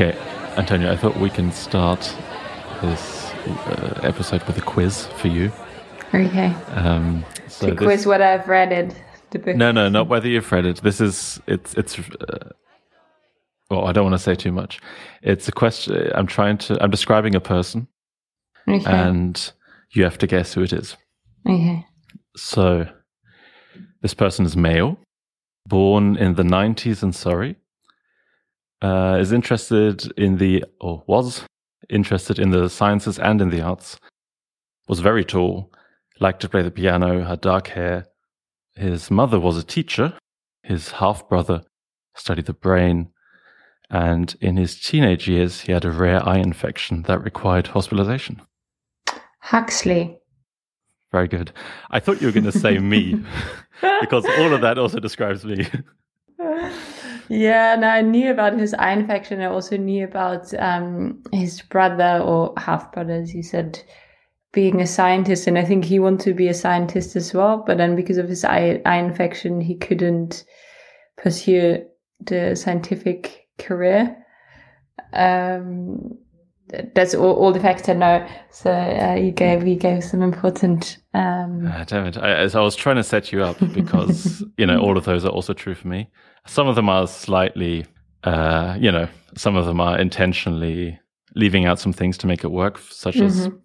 Okay, Antonio, I thought we can start this uh, episode with a quiz for you. Okay. Um, so to this- quiz what I've read in the book. No, no, not whether you've read it. This is it's it's. Uh, well, I don't want to say too much. It's a question. I'm trying to. I'm describing a person, Okay. and you have to guess who it is. okay. So, this person is male, born in the 90s in Surrey, uh, is interested in the, or was interested in the sciences and in the arts, was very tall, liked to play the piano, had dark hair. His mother was a teacher. His half brother studied the brain. And in his teenage years, he had a rare eye infection that required hospitalization. Huxley. Very good. I thought you were going to say me because all of that also describes me. yeah, and I knew about his eye infection. I also knew about um, his brother or half brother, as you said, being a scientist. And I think he wanted to be a scientist as well. But then because of his eye, eye infection, he couldn't pursue the scientific career. Um, that's all, all the facts I know. So uh, you gave you gave some important. Um, Ah, damn it. I, as I was trying to set you up because, you know, all of those are also true for me. Some of them are slightly, uh, you know, some of them are intentionally leaving out some things to make it work, such as Mhm.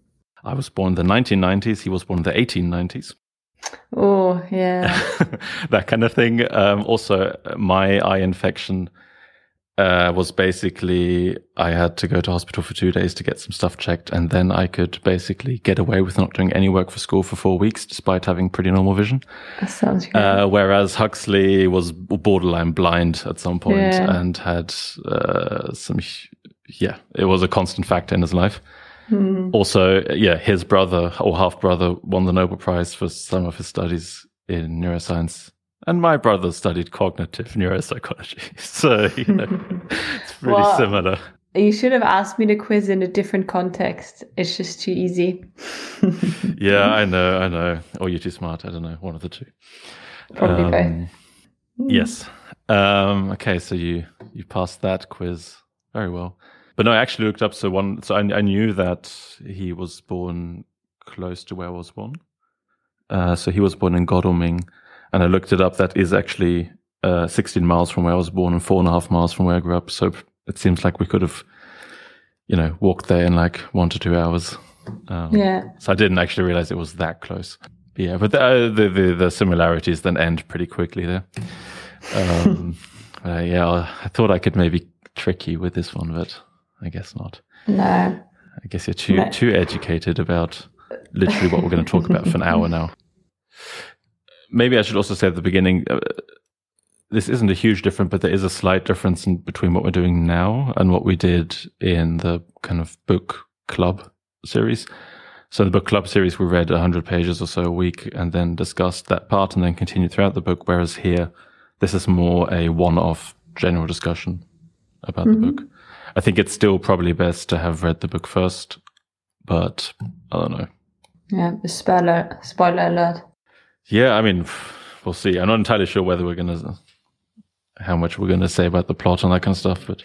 I was born in the 1990s, he was born in the 1890s. oh yeah. that kind of thing. Um, also, my eye infection uh, was basically I had to go to hospital for two days to get some stuff checked, and then I could basically get away with not doing any work for school for four weeks, despite having pretty normal vision. That sounds good. Uh, whereas Huxley was borderline blind at some point Yeah. and had uh, some, yeah, it was a constant factor in his life. Hmm. Also, yeah, his brother or half brother won the Nobel Prize for some of his studies in neuroscience. And my brother studied cognitive neuropsychology. So, you know, it's pretty Well- similar. You should have asked me the quiz in a different context. It's just too easy. Yeah, I know, I know. Or you're too smart. I don't know. One of the two. Probably both. Um, Yes. Um, okay, so you you passed that quiz very well. But no, I actually looked up. So one, so I, I knew that he was born close to where I was born. Uh, so he was born in Godalming, and I looked it up. That is actually uh, 16 miles from where I was born and four and a half miles from where I grew up. So it seems like we could have, you know, walked there in like one to two hours. Um, Yeah. so I didn't actually realize it was that close. But yeah, but the, uh, the the the similarities then end pretty quickly there. Um, uh, yeah, I thought I could maybe trick you with this one, but I guess not. No. I guess you're too No. too educated about literally what we're going to talk about for an hour now. Maybe I should also say at the beginning, uh, this isn't a huge difference, but there is a slight difference in between what we're doing now and what we did in the kind of book club series. So the book club series, we read 100 pages or so a week and then discussed that part and then continued throughout the book. Whereas here, this is more a one-off general discussion about the book. I think it's still probably best to have read the book first, but I don't know. Yeah. Spoiler. Spoiler alert. Yeah, I mean, we'll see. I'm not entirely sure whether we're gonna, how much we're gonna say about the plot and that kind of stuff, but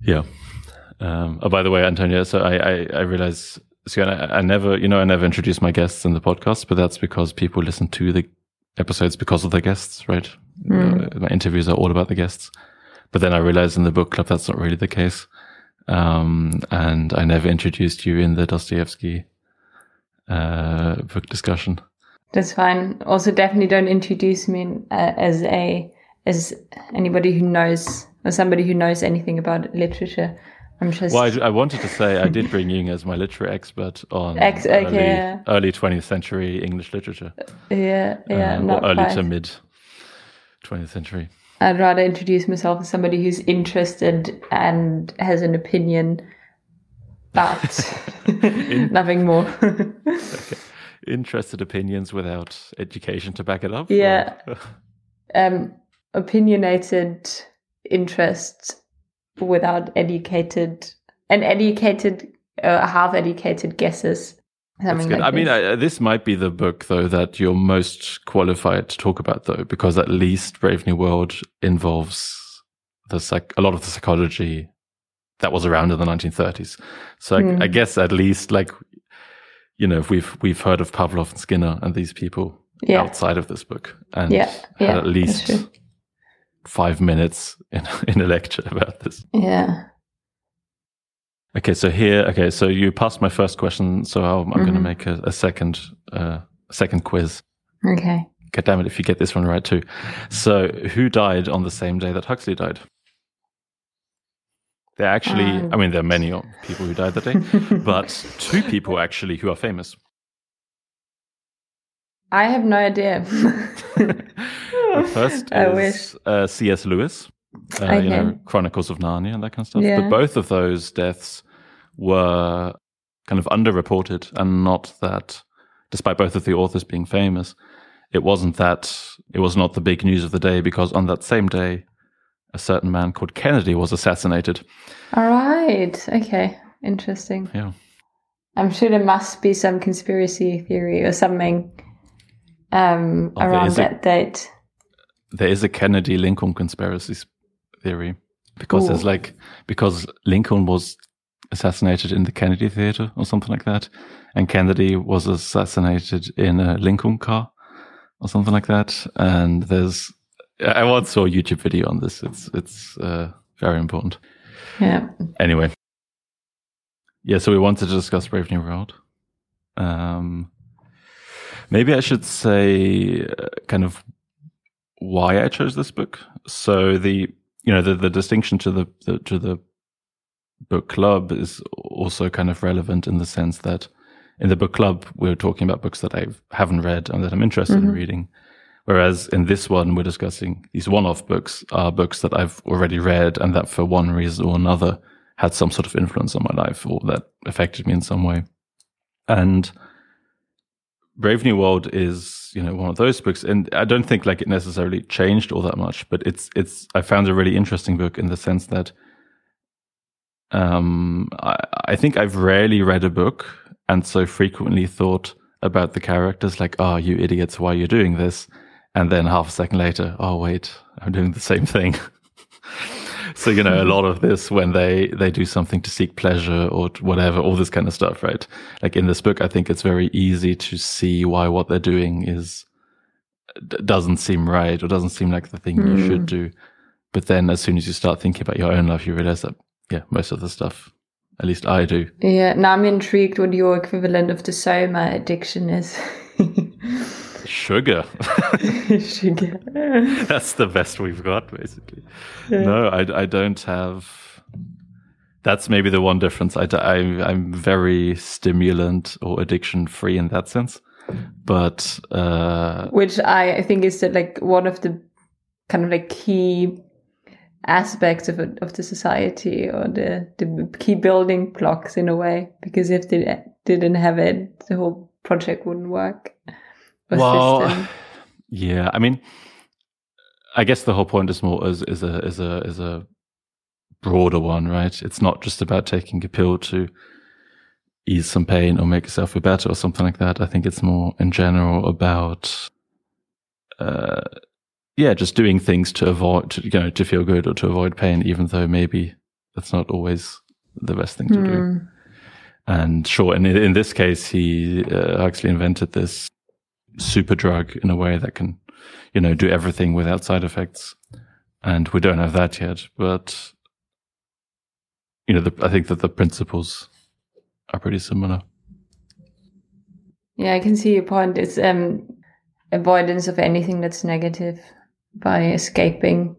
yeah. Um, oh, by the way, Antonio, so I I, I realize, so I, I never, you know, I never introduce my guests in the podcast, but that's because people listen to the episodes because of the guests, right? Uh, my interviews are all about the guests, but then I realized in the book club that's not really the case. Um, and I never introduced you in the Dostoevsky uh, book discussion. That's fine. Also, definitely don't introduce me uh, as a as anybody who knows or somebody who knows anything about literature. I'm just Well, I, I wanted to say I did bring you as my literary expert on Ex- okay, early, yeah. early 20th century English literature, yeah yeah um, not early quite. to mid 20th century. I'd rather introduce myself as somebody who's interested and has an opinion, but nothing more. Interested opinions without education to back it up. Yeah. um, opinionated interests without educated and educated, uh, half educated guesses. Like I mean, this. I, this might be the book though that you're most qualified to talk about, though, because at least Brave New World involves the psych- a lot of the psychology that was around in the 1930s. So I, Hmm. I guess at least like you know if we've we've heard of Pavlov and Skinner and these people Yeah. outside of this book and Yeah, had yeah, at least five minutes in in a lecture about this. Yeah. Okay, so here, okay, so you passed my first question, so I'm, I'm going to make a, a second uh, second quiz. Okay. God damn it, if you get this one right too. So, who died on the same day that Huxley died? There actually, Um, I mean, there are many people who died that day, but two people actually who are famous. I have no idea. The first I is uh, C.S. Lewis, uh, you know, Chronicles of Narnia and that kind of stuff. Yeah. But both of those deaths were kind of underreported and not that, despite both of the authors being famous, it wasn't that, it was not the big news of the day because on that same day, a certain man called Kennedy was assassinated. All right. Okay. Interesting. Yeah. I'm sure there must be some conspiracy theory or something um, Oh, around is a- that date. There is a Kennedy Lincoln conspiracy theory because there's Ooh. like, because Lincoln was assassinated in the Kennedy Theater or something like that. And Kennedy was assassinated in a Lincoln car or something like that. And there's, I once saw a YouTube video on this. It's, it's, uh, very important. Yeah. Anyway. Yeah. So we wanted to discuss Brave New World. Um, maybe I should say uh, kind of why I chose this book. So the, you know, the, the distinction to the, the to the book club is also kind of relevant in the sense that in the book club we're talking about books that I haven't read and that I'm interested in Mhm. reading. Whereas in this one we're discussing these one-off books are books that I've already read and that for one reason or another had some sort of influence on my life or that affected me in some way. And Brave New World is, you know, one of those books, and I don't think like it necessarily changed all that much, but it's it's I found a really interesting book in the sense that um I, I think I've rarely read a book and so frequently thought about the characters like, oh, you idiots, why are you doing this? And then half a second later, oh wait, I'm doing the same thing. so you know a lot of this when they they do something to seek pleasure or whatever all this kind of stuff right like in this book i think it's very easy to see why what they're doing is doesn't seem right or doesn't seem like the thing you should hmm. do but then as soon as you start thinking about your own life you realize that yeah most of the stuff at least i do Yeah. Now I'm intrigued what your equivalent of the Soma addiction is. sugar Sugar. that's the best we've got basically no I, I don't have that's maybe the one difference I, I i'm very stimulant or addiction free in that sense but uh Which I, I think is that like one of the kind of like key aspects of of the society or the the key building blocks in a way. Because if they didn't have it, the whole project wouldn't work. Well system. yeah i mean i guess the whole point is more is, is a is a is a broader one right it's not just about taking a pill to ease some pain or make yourself feel better or something like that i think it's more in general about uh yeah just doing things to avoid to, you know to feel good or to avoid pain even though maybe that's not always the best thing to do Hmm. and sure, in in this case, he uh, actually invented this super drug in a way that can, you know, do everything without side effects. And we don't have that yet, but you know, the, I think that the principles are pretty similar. Yeah, I can see your point. It's um avoidance of anything that's negative by escaping.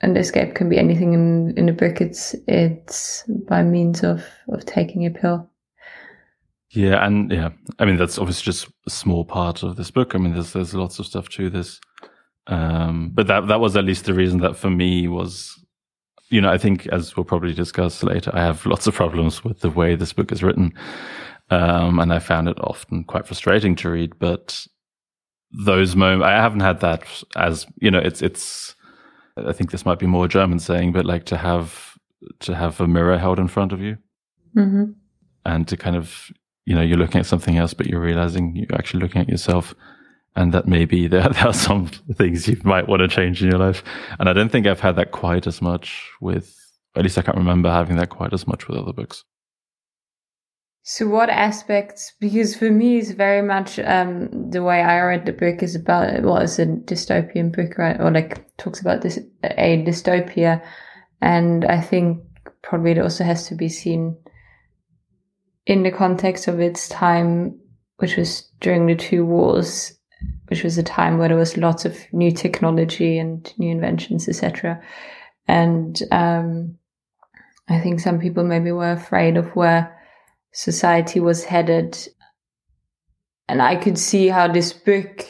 And escape can be anything in, in the book. It's it's by means of, of taking a pill. Yeah, and yeah, I mean that's obviously just a small part of this book. I mean, there's there's lots of stuff to this, um, but that that was at least the reason that for me was, you know, I think as we'll probably discuss later, I have lots of problems with the way this book is written, um, and I found it often quite frustrating to read. But those moments, I haven't had that as you know, it's it's. I think this might be more German saying, but like to have to have a mirror held in front of you Mm-hmm. and to kind of you know you're looking at something else but you're realizing you're actually looking at yourself and that maybe there, there are some things you might want to change in your life. And I don't think I've had that quite as much with, at least I can't remember having that quite as much with other books. So, what aspects? Because for me, it's very much um, the way I read the book is about well, it's a dystopian book, right? Or like talks about this a dystopia, and I think probably it also has to be seen in the context of its time, which was during the two wars, which was a time where there was lots of new technology and new inventions, etc. And um, I think some people maybe were afraid of where society was headed. And I could see how this book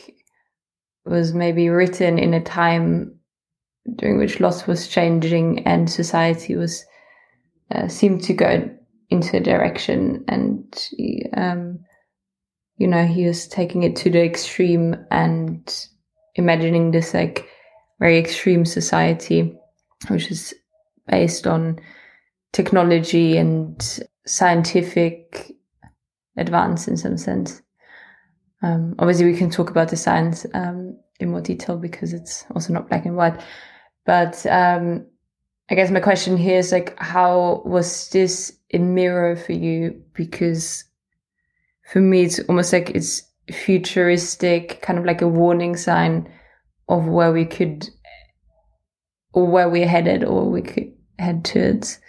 was maybe written in a time during which lots was changing and society was uh, seemed to go into a direction and um, you know he was taking it to the extreme and imagining this like very extreme society which is based on technology and scientific advance in some sense. Um, obviously, we can talk about the science um, in more detail because it's also not black and white. But um, I guess my question here is like, how was this a mirror for you? Because for me, it's almost like it's futuristic, kind of like a warning sign of where we could, or where we're headed, or we could head towards.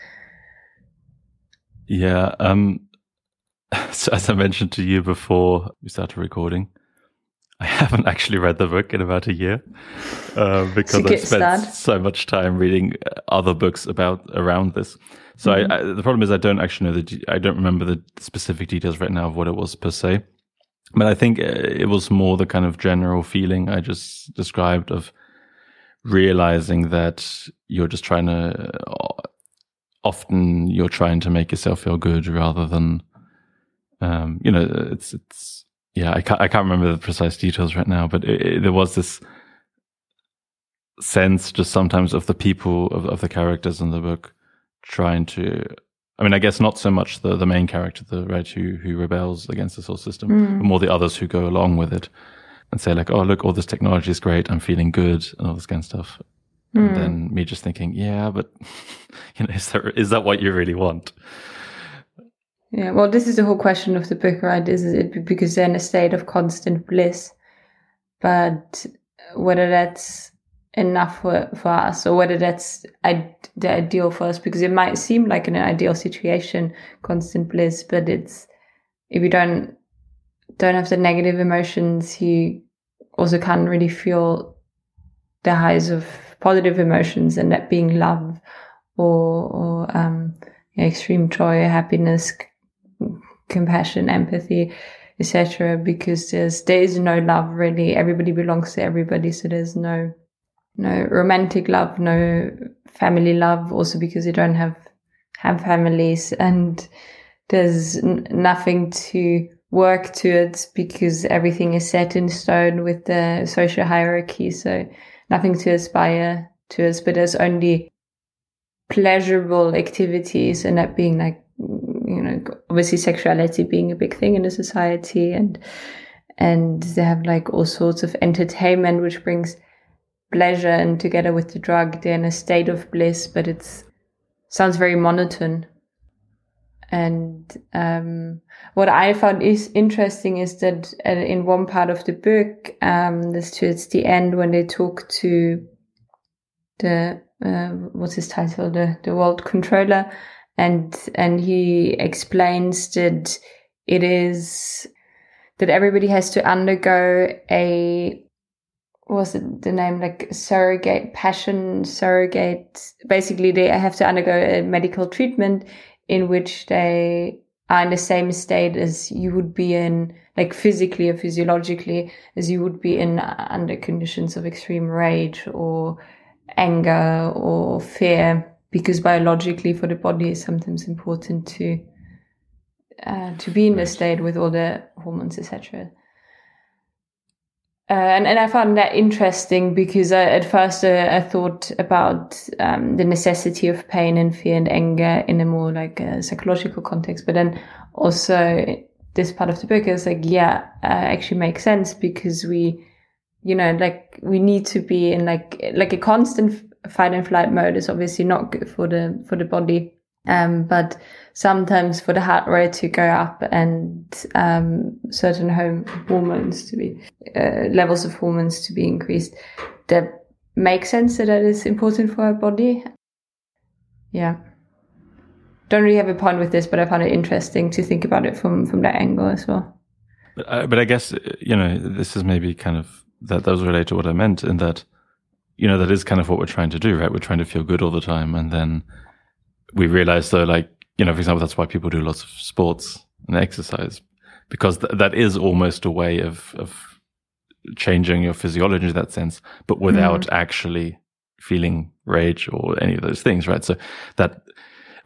Yeah. Um, so as I mentioned to you before we started recording, I haven't actually read the book in about a year uh, because I've spent so much time reading uh, other books about around this. So mm-hmm. I, I, the problem is I don't actually know the I don't remember the specific details right now of what it was per se, but I think uh, it was more the kind of general feeling I just described of realizing that you're just trying to often you're trying to make yourself feel good rather than, um, you know, it's, it's, yeah, I can't, I can't remember the precise details right now, but it, it, there was this sense just sometimes of the people, of, of the characters in the book trying to, I mean, I guess not so much the, the main character, the right, who, who rebels against this whole system, mm. but more the others who go along with it and say like, oh, look, all this technology is great. I'm feeling good and all this kind of stuff. Mm. And then me just thinking, yeah, but you know, is there is that what you really want? Yeah, well, this is the whole question of the book, right? Is it because they're in a state of constant bliss, but whether that's enough for, for us or whether that's I- the ideal for us, because it might seem like an ideal situation, constant bliss, but it's if you don't don't have the negative emotions, you also can't really feel the highs of positive emotions and that being love or, or um, extreme joy, happiness, compassion, empathy, etc. Because there's there is no love really. Everybody belongs to everybody, so there's no no romantic love, no family love. Also because they don't have have families, and there's n- nothing to work towards because everything is set in stone with the social hierarchy. So nothing to aspire to us, but there's only pleasurable activities and that being like, you know, obviously sexuality being a big thing in the society and, and they have like all sorts of entertainment, which brings pleasure and together with the drug, they're in a state of bliss, but it's sounds very monotone. And um, what I found is interesting is that uh, in one part of the book, um, this towards the end, when they talk to the uh, what's his title, the the world controller, and and he explains that it is that everybody has to undergo a was it the name? Like surrogate passion surrogate. Basically they have to undergo a medical treatment in which they are in the same state as you would be in, like physically or physiologically, as you would be in uh, under conditions of extreme rage or anger or fear, because biologically for the body it's sometimes important to uh, to be in the state with all the hormones, etc. Uh, and, and I found that interesting because I, at first uh, I thought about um, the necessity of pain and fear and anger in a more like a psychological context, but then also this part of the book is like, yeah, uh, actually makes sense because we, you know, like we need to be in like like a constant fight and flight mode is obviously not good for the for the body. Um, but sometimes for the heart rate to go up and um, certain home hormones to be uh, levels of hormones to be increased, that makes sense that that is important for our body. Yeah don't really have a point with this, but I found it interesting to think about it from from that angle as well. But, uh, but I guess you know this is maybe kind of that does relate to what I meant in that you know that is kind of what we're trying to do, right? We're trying to feel good all the time, and then we realize though, like you know, for example, that's why people do lots of sports and exercise because th- that is almost a way of of changing your physiology in that sense, but without mm. actually feeling rage or any of those things, right? So that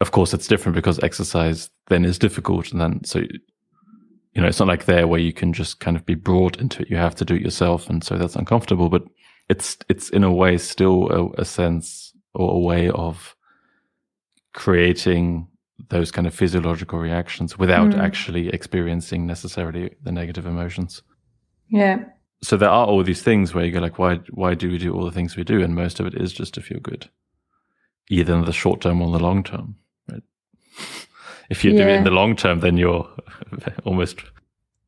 of course, it's different because exercise then is difficult. And then, so, you know, it's not like there where you can just kind of be brought into it. You have to do it yourself. And so that's uncomfortable, but it's, it's in a way still a, a sense or a way of creating those kind of physiological reactions without mm. actually experiencing necessarily the negative emotions. Yeah. So there are all these things where you go like, why, why do we do all the things we do? And most of it is just to feel good, either in the short term or in the long term. If you yeah. do it in the long term, then you're almost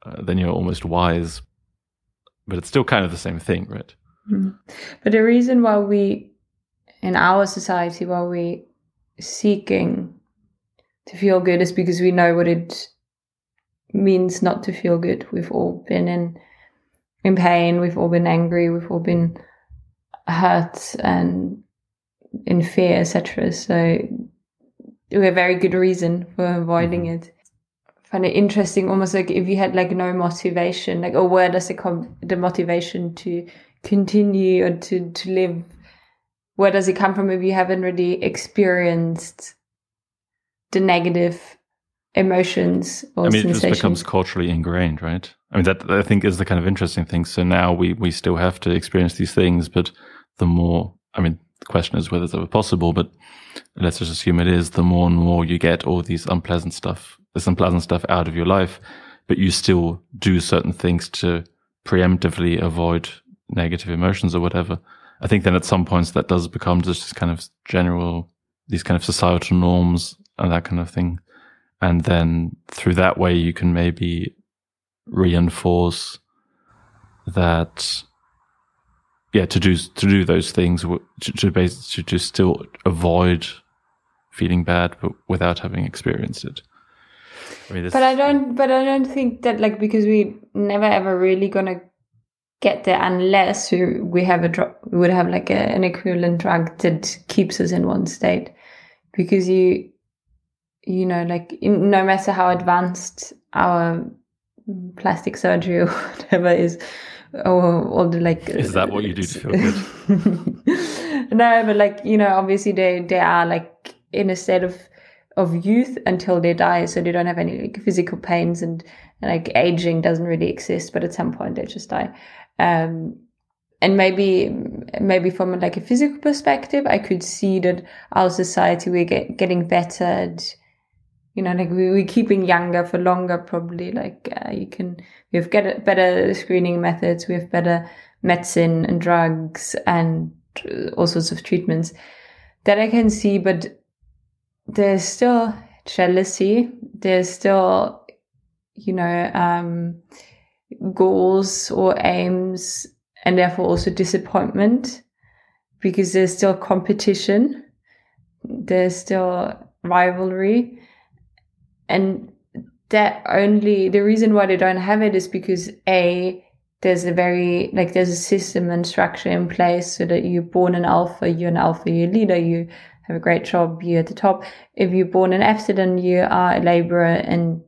uh, then you're almost wise. But it's still kind of the same thing, right? Mm. But the reason why we, in our society, why we seeking to feel good is because we know what it means not to feel good. We've all been in in pain. We've all been angry. We've all been hurt and in fear, etc. So we have a very good reason for avoiding mm-hmm. it. I find it interesting, almost like if you had like no motivation, like, or where does it come, the motivation to continue or to, to live? Where does it come from if you haven't really experienced the negative emotions or I mean, sensations? it just becomes culturally ingrained, right? I mean, that I think is the kind of interesting thing. So now we, we still have to experience these things, but the more, I mean, the question is whether it's ever possible, but let's just assume it is, the more and more you get all these unpleasant stuff, this unpleasant stuff out of your life, but you still do certain things to preemptively avoid negative emotions or whatever. I think then at some points that does become just kind of general, these kind of societal norms and that kind of thing. And then through that way, you can maybe reinforce that yeah, to do to do those things to to, basically, to still avoid feeling bad, but without having experienced it. I mean, but I don't. But I don't think that like because we never ever really gonna get there unless we, we have a drug. We would have like a, an equivalent drug that keeps us in one state, because you, you know, like in, no matter how advanced our plastic surgery or whatever is or all the like is that what you do to feel good no but like you know obviously they they are like in a state of of youth until they die so they don't have any like physical pains and, and like aging doesn't really exist but at some point they just die um and maybe maybe from like a physical perspective i could see that our society we're get, getting better at you know like we, we're keeping younger for longer probably. Like uh, you can we have get better screening methods we have better medicine and drugs and uh, all sorts of treatments that i can see but there's still jealousy. There's still you know um goals or aims and therefore also disappointment because there's still competition there's still rivalry and that only the reason why they don't have it is because a there's a very like there's a system and structure in place so that you're born an alpha you're an alpha you're a leader you have a great job you're at the top. If you're born an F then you are a laborer and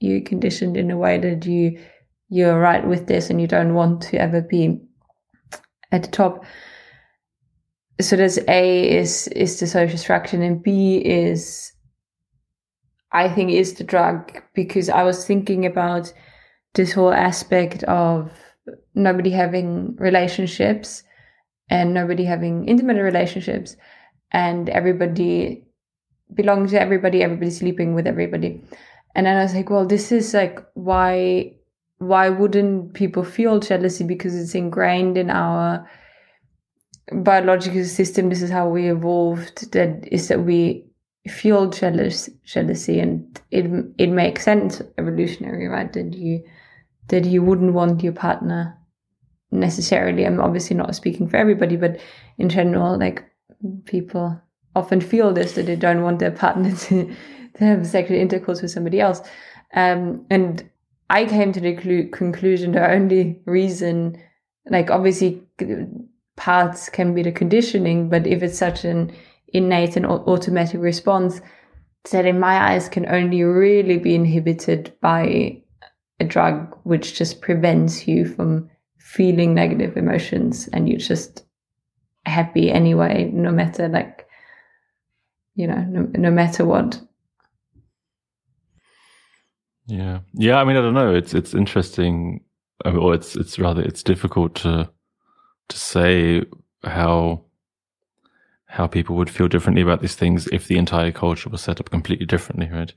you're conditioned in a way that you you're right with this and you don't want to ever be at the top so there's a is is the social structure and b is I think is the drug because I was thinking about this whole aspect of nobody having relationships and nobody having intimate relationships and everybody belonging to everybody, everybody sleeping with everybody. and then I was like, well, this is like why why wouldn't people feel jealousy because it's ingrained in our biological system? This is how we evolved that is that we feel jealous jealousy and it it makes sense evolutionary right? That you that you wouldn't want your partner necessarily. I'm obviously not speaking for everybody but in general like people often feel this that they don't want their partner to, to have sexual intercourse with somebody else. Um, and i came to the clu- conclusion the only reason like obviously parts can be the conditioning but if it's such an innate and automatic response that in my eyes can only really be inhibited by a drug which just prevents you from feeling negative emotions and you're just happy anyway no matter like you know no, no matter what yeah yeah i mean i don't know it's it's interesting or it's it's rather it's difficult to to say how how people would feel differently about these things if the entire culture was set up completely differently, right?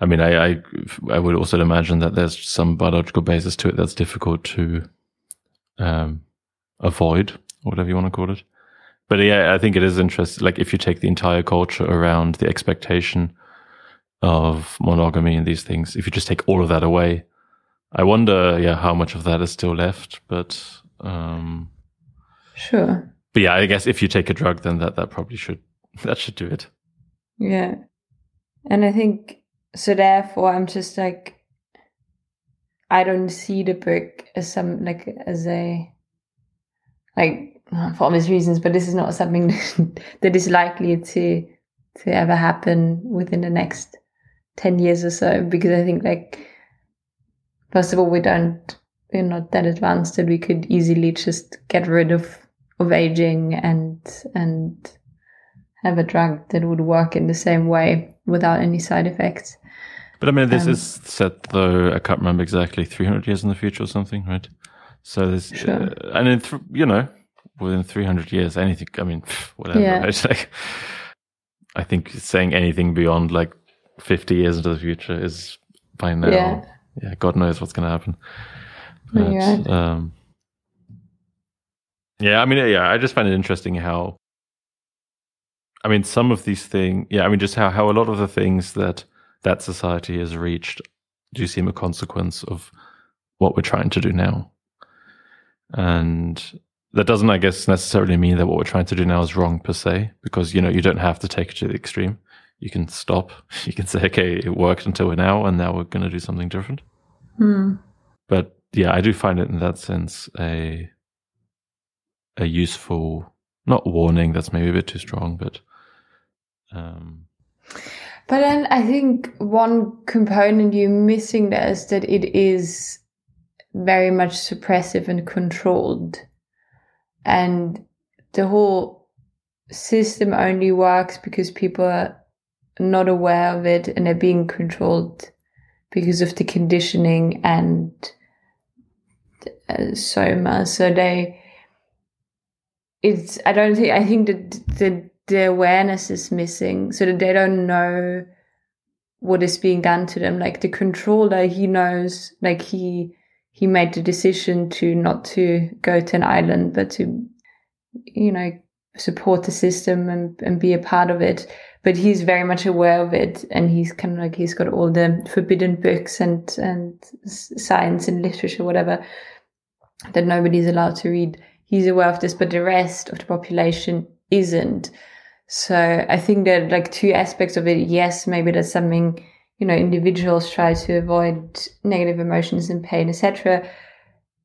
I mean, I, I, I would also imagine that there's some biological basis to it that's difficult to um, avoid, whatever you want to call it. But yeah, I think it is interesting. Like, if you take the entire culture around the expectation of monogamy and these things, if you just take all of that away, I wonder, yeah, how much of that is still left. But um, sure but yeah, I guess if you take a drug, then that that probably should that should do it. Yeah, and I think so. Therefore, I'm just like, I don't see the book as some like as a like for obvious reasons, but this is not something that is likely to to ever happen within the next 10 years or so because i think like first of all we don't we're not that advanced that we could easily just get rid of of aging and and have a drug that would work in the same way without any side effects. But I mean, this um, is set though. I can't remember exactly, three hundred years in the future or something, right? So there's, sure. uh, and in th- you know, within three hundred years, anything. I mean, whatever. Yeah. Right? Like, I think saying anything beyond like fifty years into the future is by now. Yeah, yeah God knows what's going to happen. But, right. um, yeah, I mean, yeah, I just find it interesting how, I mean, some of these things, yeah, I mean, just how, how a lot of the things that that society has reached do seem a consequence of what we're trying to do now. And that doesn't, I guess, necessarily mean that what we're trying to do now is wrong per se, because, you know, you don't have to take it to the extreme. You can stop. You can say, okay, it worked until now, and now we're going to do something different. Hmm. But yeah, I do find it in that sense a a useful not warning that's maybe a bit too strong but um but then i think one component you're missing there is that it is very much suppressive and controlled and the whole system only works because people are not aware of it and they're being controlled because of the conditioning and uh, soma so they it's I don't think I think that the the awareness is missing, so that they don't know what is being done to them. Like the controller, he knows, like he he made the decision to not to go to an island, but to you know support the system and and be a part of it. But he's very much aware of it, and he's kind of like he's got all the forbidden books and and science and literature, whatever, that nobody's allowed to read he's aware of this, but the rest of the population isn't. So I think that like two aspects of it. Yes, maybe that's something you know individuals try to avoid negative emotions and pain, etc.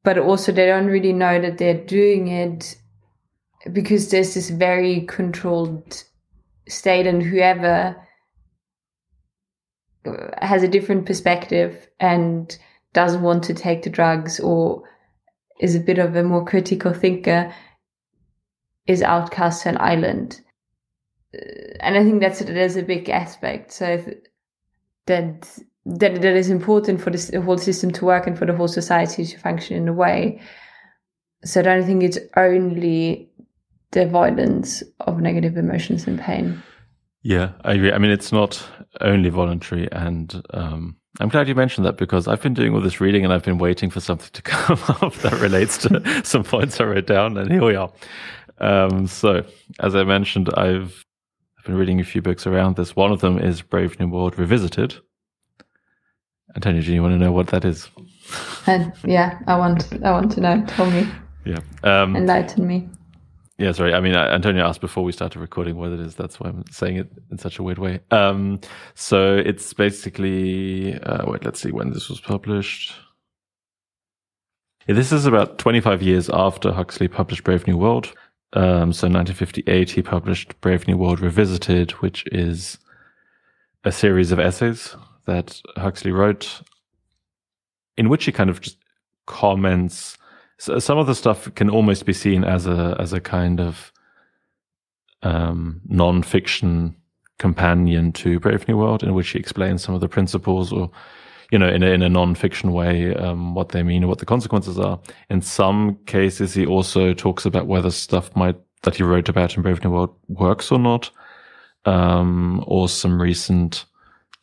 But also they don't really know that they're doing it because there's this very controlled state, and whoever has a different perspective and doesn't want to take the drugs or is a bit of a more critical thinker is outcast to an island. Uh, and I think that's that is a big aspect. So that that that is important for this, the whole system to work and for the whole society to function in a way. So I don't think it's only the avoidance of negative emotions and pain. Yeah, I agree. I mean, it's not only voluntary, and um, I'm glad you mentioned that because I've been doing all this reading and I've been waiting for something to come up that relates to some points I wrote down, and here we are. Um, so, as I mentioned, I've, I've been reading a few books around this. One of them is Brave New World Revisited. Antonio, do you want to know what that is? And yeah, I want I want to know. Tell me. Yeah. Um, Enlighten me. Yeah, sorry. I mean, Antonio asked before we started recording what it is. That's why I'm saying it in such a weird way. Um, so it's basically, uh, wait, let's see when this was published. Yeah, this is about 25 years after Huxley published Brave New World. Um, so 1958, he published Brave New World Revisited, which is a series of essays that Huxley wrote, in which he kind of just comments so some of the stuff can almost be seen as a as a kind of um, non-fiction companion to Brave New World, in which he explains some of the principles, or you know, in a, in a non-fiction way, um, what they mean or what the consequences are. In some cases, he also talks about whether stuff might that he wrote about in Brave New World works or not, um, or some recent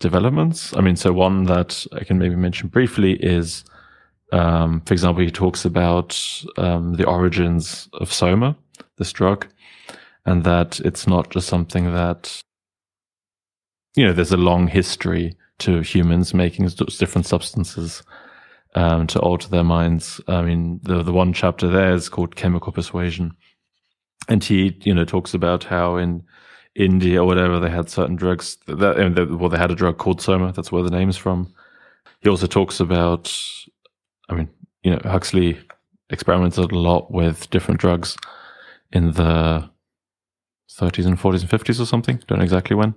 developments. I mean, so one that I can maybe mention briefly is um, for example, he talks about um, the origins of soma, this drug, and that it's not just something that, you know, there's a long history to humans making different substances um, to alter their minds. I mean, the the one chapter there is called chemical persuasion, and he, you know, talks about how in India or whatever they had certain drugs that, well, they had a drug called soma. That's where the name is from. He also talks about I mean, you know, Huxley experimented a lot with different drugs in the 30s and 40s and 50s or something. Don't know exactly when.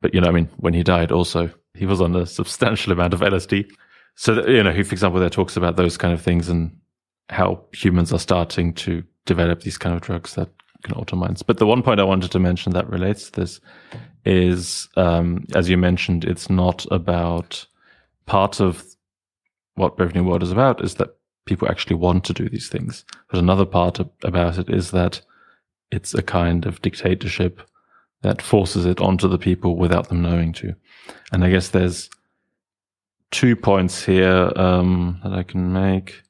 But, you know, I mean, when he died also, he was on a substantial amount of LSD. So, that, you know, he, for example, there talks about those kind of things and how humans are starting to develop these kind of drugs that can alter minds. But the one point I wanted to mention that relates to this is, um, as you mentioned, it's not about part of what Brave New World is about is that people actually want to do these things. But another part about it is that it's a kind of dictatorship that forces it onto the people without them knowing to. And I guess there's two points here um, that I can make.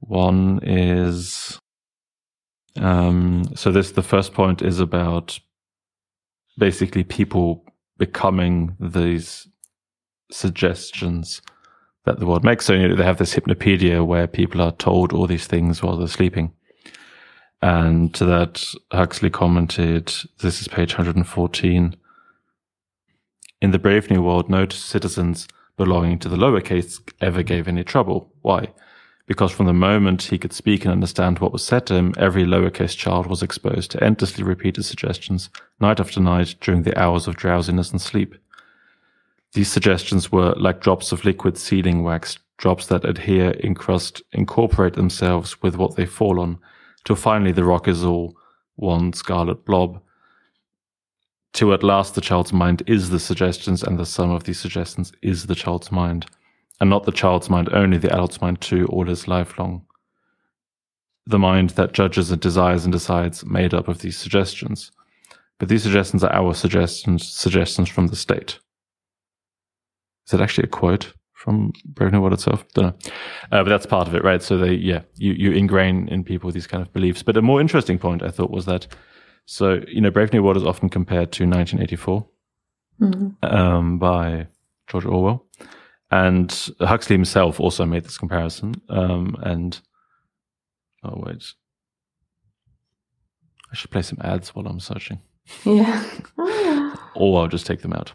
One is um, so this the first point is about basically people becoming these suggestions that the world makes. So you know, they have this hypnopedia where people are told all these things while they're sleeping. And to that, Huxley commented, this is page 114. In the Brave New World, no citizens belonging to the lower caste ever gave any trouble. Why? Because from the moment he could speak and understand what was said to him, every lower-caste child was exposed to endlessly repeated suggestions, night after night, during the hours of drowsiness and sleep. These suggestions were like drops of liquid sealing wax, drops that adhere, encrust, incorporate themselves with what they fall on, till finally the rock is all one scarlet blob. Till at last the child's mind is the suggestions, and the sum of these suggestions is the child's mind. And not the child's mind only, the adult's mind too, all his life long. The mind that judges and desires and decides, made up of these suggestions. But these suggestions are our suggestions, suggestions from the state. Is that actually a quote from Brave New World itself? Don't know. Uh, but that's part of it, right? So they, yeah, you, you ingrain in people these kind of beliefs. But a more interesting point I thought was that, so, you know, Brave New World is often compared to 1984 mm-hmm. um, by George Orwell. And Huxley himself also made this comparison. Um, and, oh, wait. I should play some ads while I'm searching. Yeah. or I'll just take them out.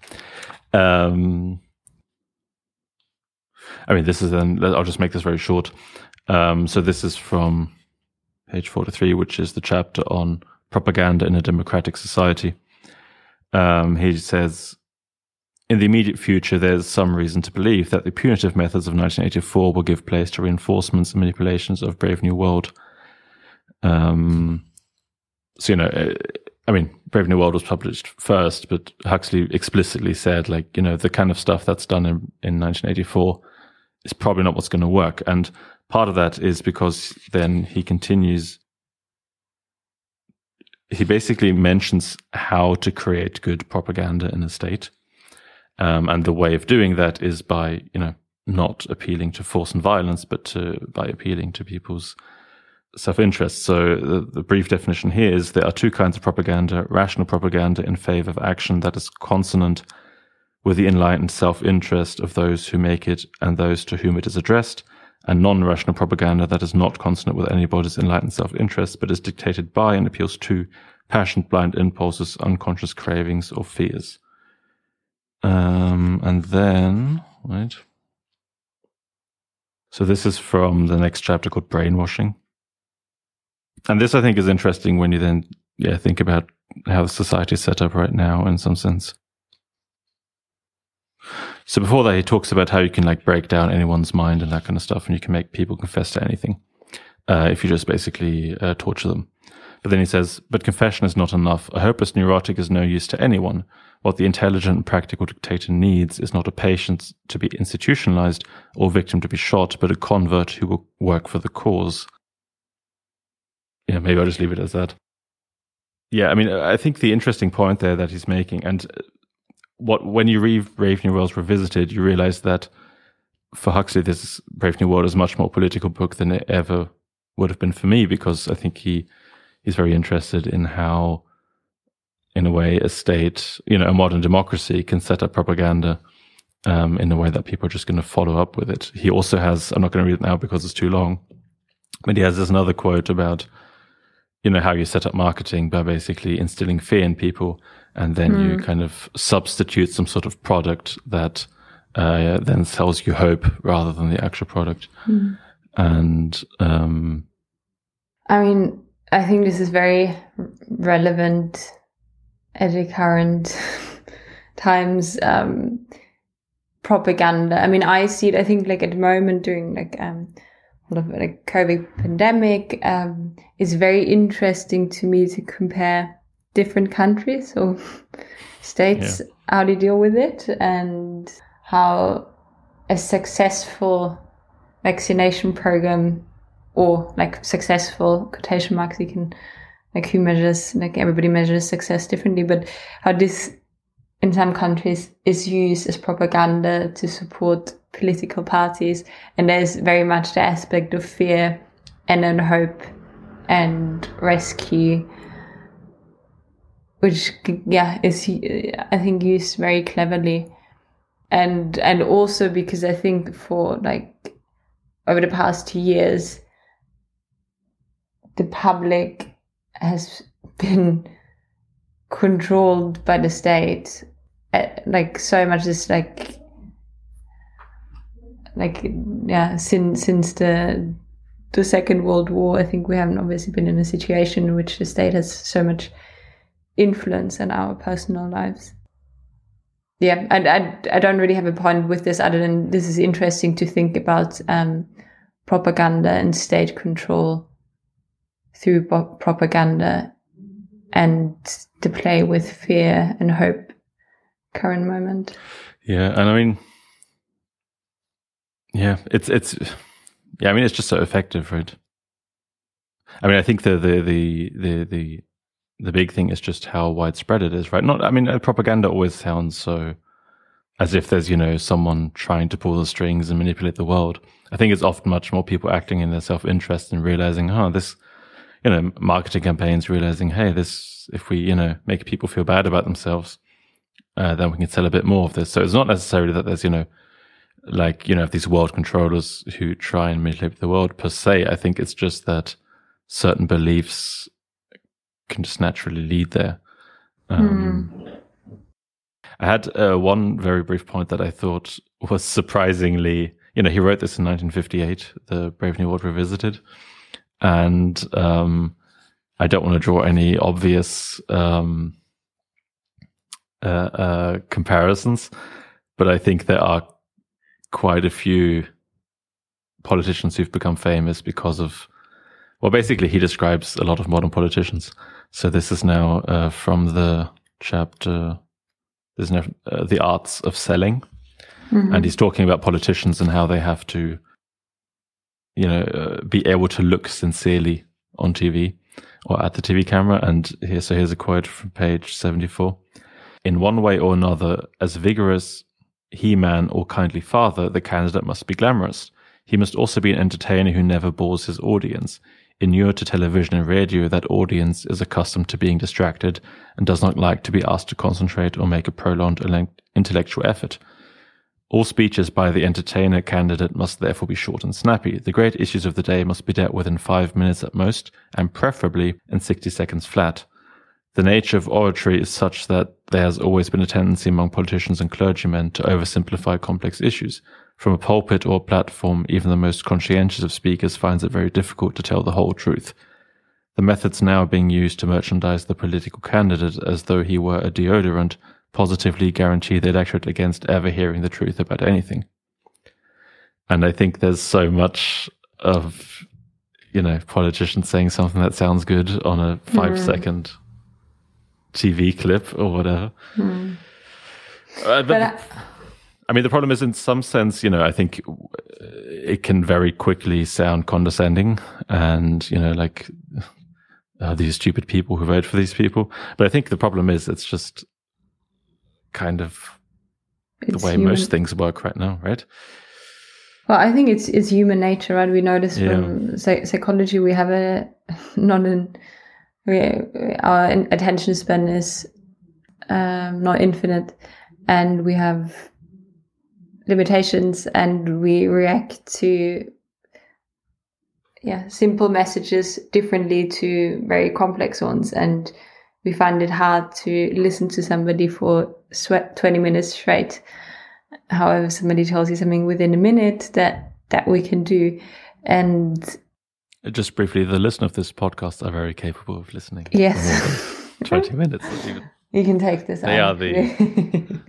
Um, I mean, this is then, I'll just make this very short. Um, so this is from page 43, which is the chapter on propaganda in a democratic society. Um, he says, in the immediate future, there's some reason to believe that the punitive methods of 1984 will give place to reinforcements and manipulations of Brave New World. Um, so, you know, uh, I mean, Brave New World was published first, but Huxley explicitly said, like, you know, the kind of stuff that's done in, in 1984 is probably not what's going to work. And part of that is because then he continues he basically mentions how to create good propaganda in a state. Um, and the way of doing that is by, you know, not appealing to force and violence, but to, by appealing to people's self-interest. So the, the, brief definition here is there are two kinds of propaganda, rational propaganda in favor of action that is consonant with the enlightened self-interest of those who make it and those to whom it is addressed, and non-rational propaganda that is not consonant with anybody's enlightened self-interest, but is dictated by and appeals to passion, blind impulses, unconscious cravings, or fears. Um, and then, right. So this is from the next chapter called brainwashing. And this, I think, is interesting when you then, yeah, think about how the society is set up right now in some sense. So before that, he talks about how you can like break down anyone's mind and that kind of stuff, and you can make people confess to anything uh, if you just basically uh, torture them. But then he says, but confession is not enough. A hopeless neurotic is no use to anyone. What the intelligent and practical dictator needs is not a patient to be institutionalized or victim to be shot, but a convert who will work for the cause. Yeah, maybe I'll just leave it as that. Yeah, I mean, I think the interesting point there that he's making, and what when you read Brave New Worlds Revisited, you realize that for Huxley, this Brave New World is much more political book than it ever would have been for me because I think he he's very interested in how, in a way, a state, you know, a modern democracy can set up propaganda um, in a way that people are just going to follow up with it. He also has, I'm not going to read it now because it's too long, but he has this another quote about, you know, how you set up marketing by basically instilling fear in people and then mm. you hmm. kind of substitute some sort of product that uh, then sells you hope rather than the actual product. Mm. And um, I mean, I think this is very relevant at the current times. Um, propaganda. I mean, I see it. I think like at the moment during like um, all of like COVID pandemic, um, it's very interesting to me to compare different countries or states yeah. how they deal with it and how a successful vaccination program or like successful quotation marks you can like who measures like everybody measures success differently but how this in some countries is used as propaganda to support political parties and there's very much the aspect of fear and then hope and rescue which yeah is I think used very cleverly, and and also because I think for like over the past two years, the public has been controlled by the state, eh, like so much is like like yeah since since the the second world war i think we haven't obviously been in a situation in which the state has so much influence in our personal lives. Yeah, and I, I don't really have a point with this other than this is interesting to think about um, propaganda and state control through propaganda and to play with fear and hope current moment. Yeah, and I mean, yeah, it's it's yeah, I mean, it's just so effective, right? I mean, I think the the the the the the big thing is just how widespread it is, right? Not, I mean, propaganda always sounds so as if there's, you know, someone trying to pull the strings and manipulate the world. I think it's often much more people acting in their self interest and realizing, oh, this, you know, marketing campaigns realizing, hey, this, if we, you know, make people feel bad about themselves, uh, then we can sell a bit more of this. So it's not necessarily that there's, you know, like, you know, these world controllers who try and manipulate the world per se. I think it's just that certain beliefs can just naturally lead there. Um, mm. I had uh, one very brief point that I thought was surprisingly, you know, he wrote this in 1958, the Brave New World Revisited, and um, I don't want to draw any obvious um, uh, uh, comparisons, but I think there are quite a few politicians who've become famous because of well, basically, he describes a lot of modern politicians. So this is now uh, from the chapter. There's now uh, the arts of selling, mm-hmm. and he's talking about politicians and how they have to, you know, uh, be able to look sincerely on TV, or at the TV camera. And here, so here's a quote from page 74. In one way or another, as vigorous he man or kindly father, the candidate must be glamorous. He must also be an entertainer who never bores his audience. Inured to television and radio, that audience is accustomed to being distracted and does not like to be asked to concentrate or make a prolonged intellectual effort. All speeches by the entertainer candidate must therefore be short and snappy. The great issues of the day must be dealt with in five minutes at most, and preferably in 60 seconds flat. The nature of oratory is such that there has always been a tendency among politicians and clergymen to oversimplify complex issues. From a pulpit or platform, even the most conscientious of speakers finds it very difficult to tell the whole truth. The methods now being used to merchandise the political candidate as though he were a deodorant positively guarantee the electorate against ever hearing the truth about anything. And I think there's so much of, you know, politicians saying something that sounds good on a five mm. second TV clip or whatever. Mm. Uh, but, but I, I mean, the problem is, in some sense, you know, I think it can very quickly sound condescending, and you know, like uh, these stupid people who vote for these people. But I think the problem is, it's just kind of it's the way human. most things work right now, right? Well, I think it's it's human nature, right? We notice yeah. from psychology we have a not an we, our attention span is um, not infinite, and we have limitations and we react to yeah simple messages differently to very complex ones. And we find it hard to listen to somebody for 20 minutes straight. However somebody tells you something within a minute that that we can do. And just briefly the listener of this podcast are very capable of listening. Yes. 20 minutes even you can take this they out. are the,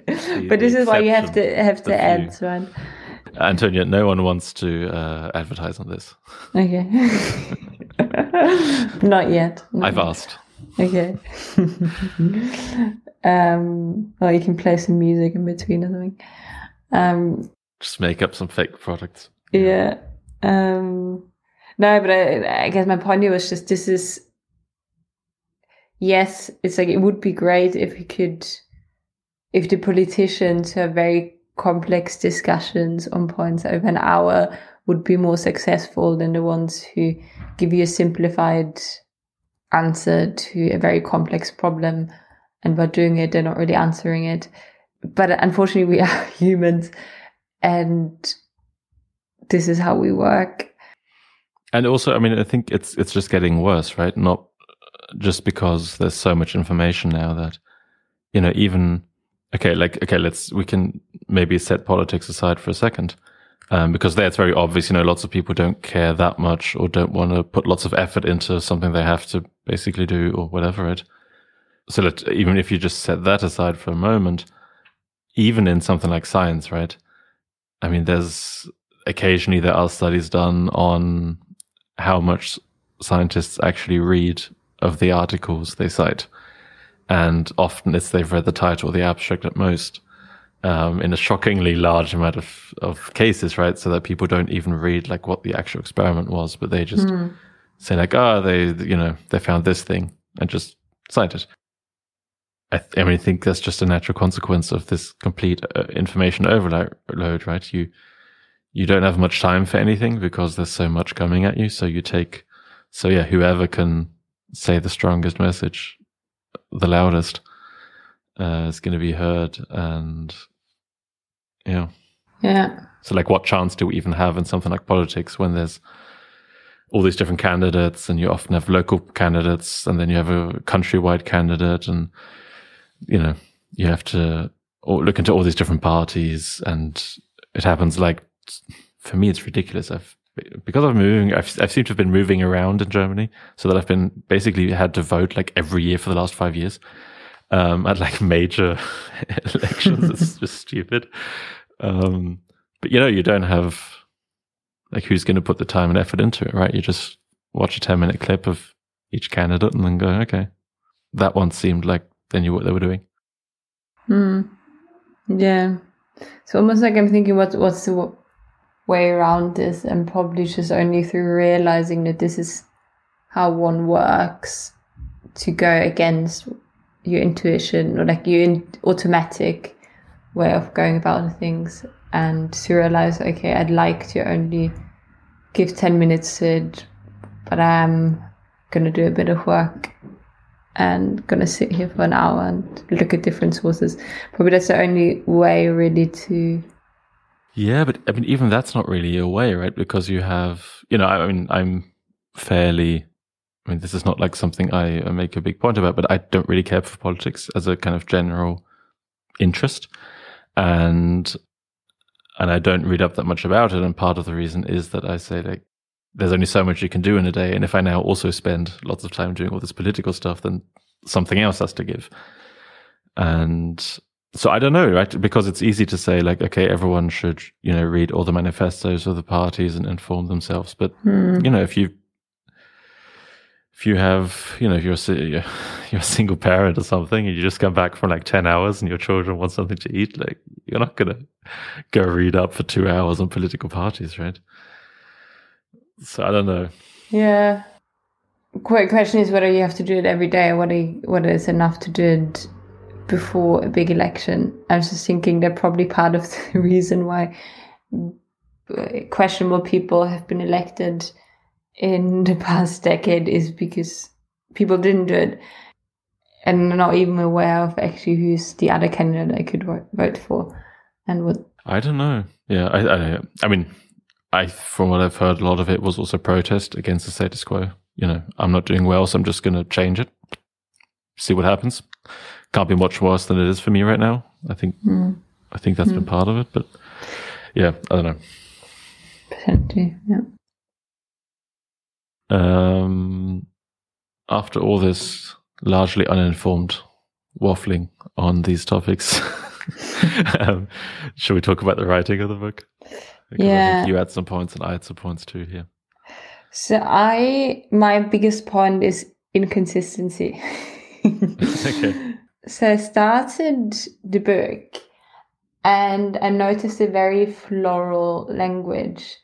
the but this is why you have to have to add right Antonia, no one wants to uh, advertise on this. Okay. Not yet. Not I've yet. asked. Okay. um, or you can play some music in between or something. Um, Just make up some fake products. Yeah. Um, no, but I, I guess my point here was just this is yes, it's like it would be great if we could, if the politicians have very complex discussions on points over an hour would be more successful than the ones who give you a simplified answer to a very complex problem. And by doing it, they're not really answering it. But unfortunately, we are humans and this is how we work. And also, I mean, I think it's it's just getting worse, right? Not just because there's so much information now that you know even okay like okay let's we can maybe set politics aside for a second um, because there it's very obvious you know lots of people don't care that much or don't want to put lots of effort into something they have to basically do or whatever it. So that even if you just set that aside for a moment even in something like science right? I mean there's occasionally there are studies done on how much scientists actually read of the articles they cite. And often it's they've read the title or the abstract at most. Um, in a shockingly large amount of, of cases, right? So that people don't even read like what the actual experiment was, but they just mm. say like, oh, they, you know, they found this thing and just cite it. I, th- I mean, I think that's just a natural consequence of this complete uh, information overload, right? You, you don't have much time for anything because there's so much coming at you. So you take, so yeah, whoever can say the strongest message the loudest uh, is going to be heard and yeah. Yeah. So like what chance do we even have in something like politics when there's all these different candidates and you often have local candidates and then you have a countrywide candidate and you know you have to look into all these different parties and it happens like for me it's ridiculous. I've because I'm moving, I've, I've seemed to have been moving around in Germany so that I've been basically had to vote like every year for the last five years um, at like major elections. it's just stupid. Um, but you know, you don't have like who's going to put the time and effort into it, right? You just watch a 10 minute clip of each candidate and then go, okay, that one seemed like they knew what they were doing. Hmm. Yeah. So almost like I'm thinking, what what's the way around this and probably just only through realizing that this is how one works to go against your intuition or like your automatic way of going about things and to realize okay i'd like to only give 10 minutes to but i'm gonna do a bit of work and gonna sit here for an hour and look at different sources. Probably that's the only way really to Yeah, but I mean, even that's not really a way, right? Because you have, you know, I mean, I'm fairly, I mean, this is not like something I I make a big point about, but I don't really care for politics as a kind of general interest. And, and I don't read up that much about it. And part of the reason is that I say like, there's only so much you can do in a day. And if I now also spend lots of time doing all this political stuff, then something else has to give. And so I don't know, right? Because it's easy to say like, okay, everyone should, you know, read all the manifestos of the parties and inform themselves. But hmm. you know, if you if you have, you know, if you're a, you're a single parent or something, and you just come back from like ten hours, and your children want something to eat, like you're not gonna go read up for two hours on political parties, right? So I don't know. Yeah. Quick question is whether you have to do it every day or whether, whether it's enough to do it before a big election. I was just thinking that probably part of the reason why uh, questionable people have been elected in the past decade is because people didn't do it and not even aware of actually who's the other candidate I could vote for and what. I don't know. Yeah, I, I, I mean, I, from what I've heard, a lot of it was also protest against the status quo. You know, I'm not doing well, so I'm just going to change it, see what happens. Can't be much worse than it is for me right now. I think, I think that's been part of it. But yeah, I don't know. Potentially, yeah. Um, after all this largely uninformed waffling on these topics, um, should we talk about the writing of the book? Because I Yeah. think you had some points and I had some points too here. So I my biggest point is inconsistency. Okay. So I started the book and I noticed a very floral language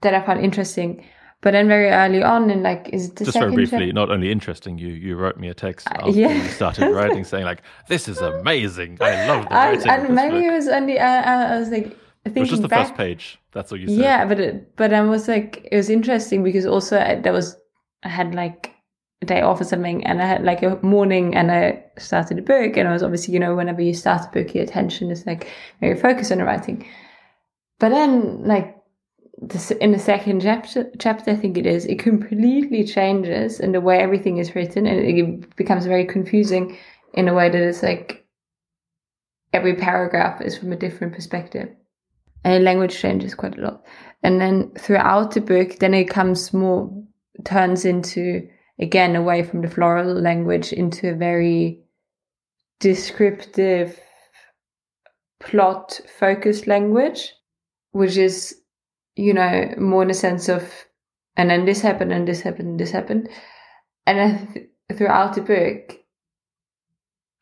that I found interesting. But then very early on in like is it the Just very briefly, not only interesting, you you wrote me a text after yeah. you started writing saying like, "This is amazing. I love the and, writing." and maybe book." it was only uh, uh, I was like It was just the back first page. That's all you said. Yeah, but it, but I was like, it was interesting because also I, there was I had like day off or something, and I had like a morning, and I started a book, and I was obviously you know whenever you start a book, your attention is like very focused on the writing. But then like this, in the second chapter, chapter I think it is, it completely changes in the way everything is written, and it becomes very confusing in a way that it's like every paragraph is from a different perspective and language changes quite a lot. And then throughout the book, then it comes more, turns into, again, away from the floral language into a very descriptive, plot focused language, which is, you know, more in a sense of, and then this happened, and this happened, and this happened. And th- throughout the book,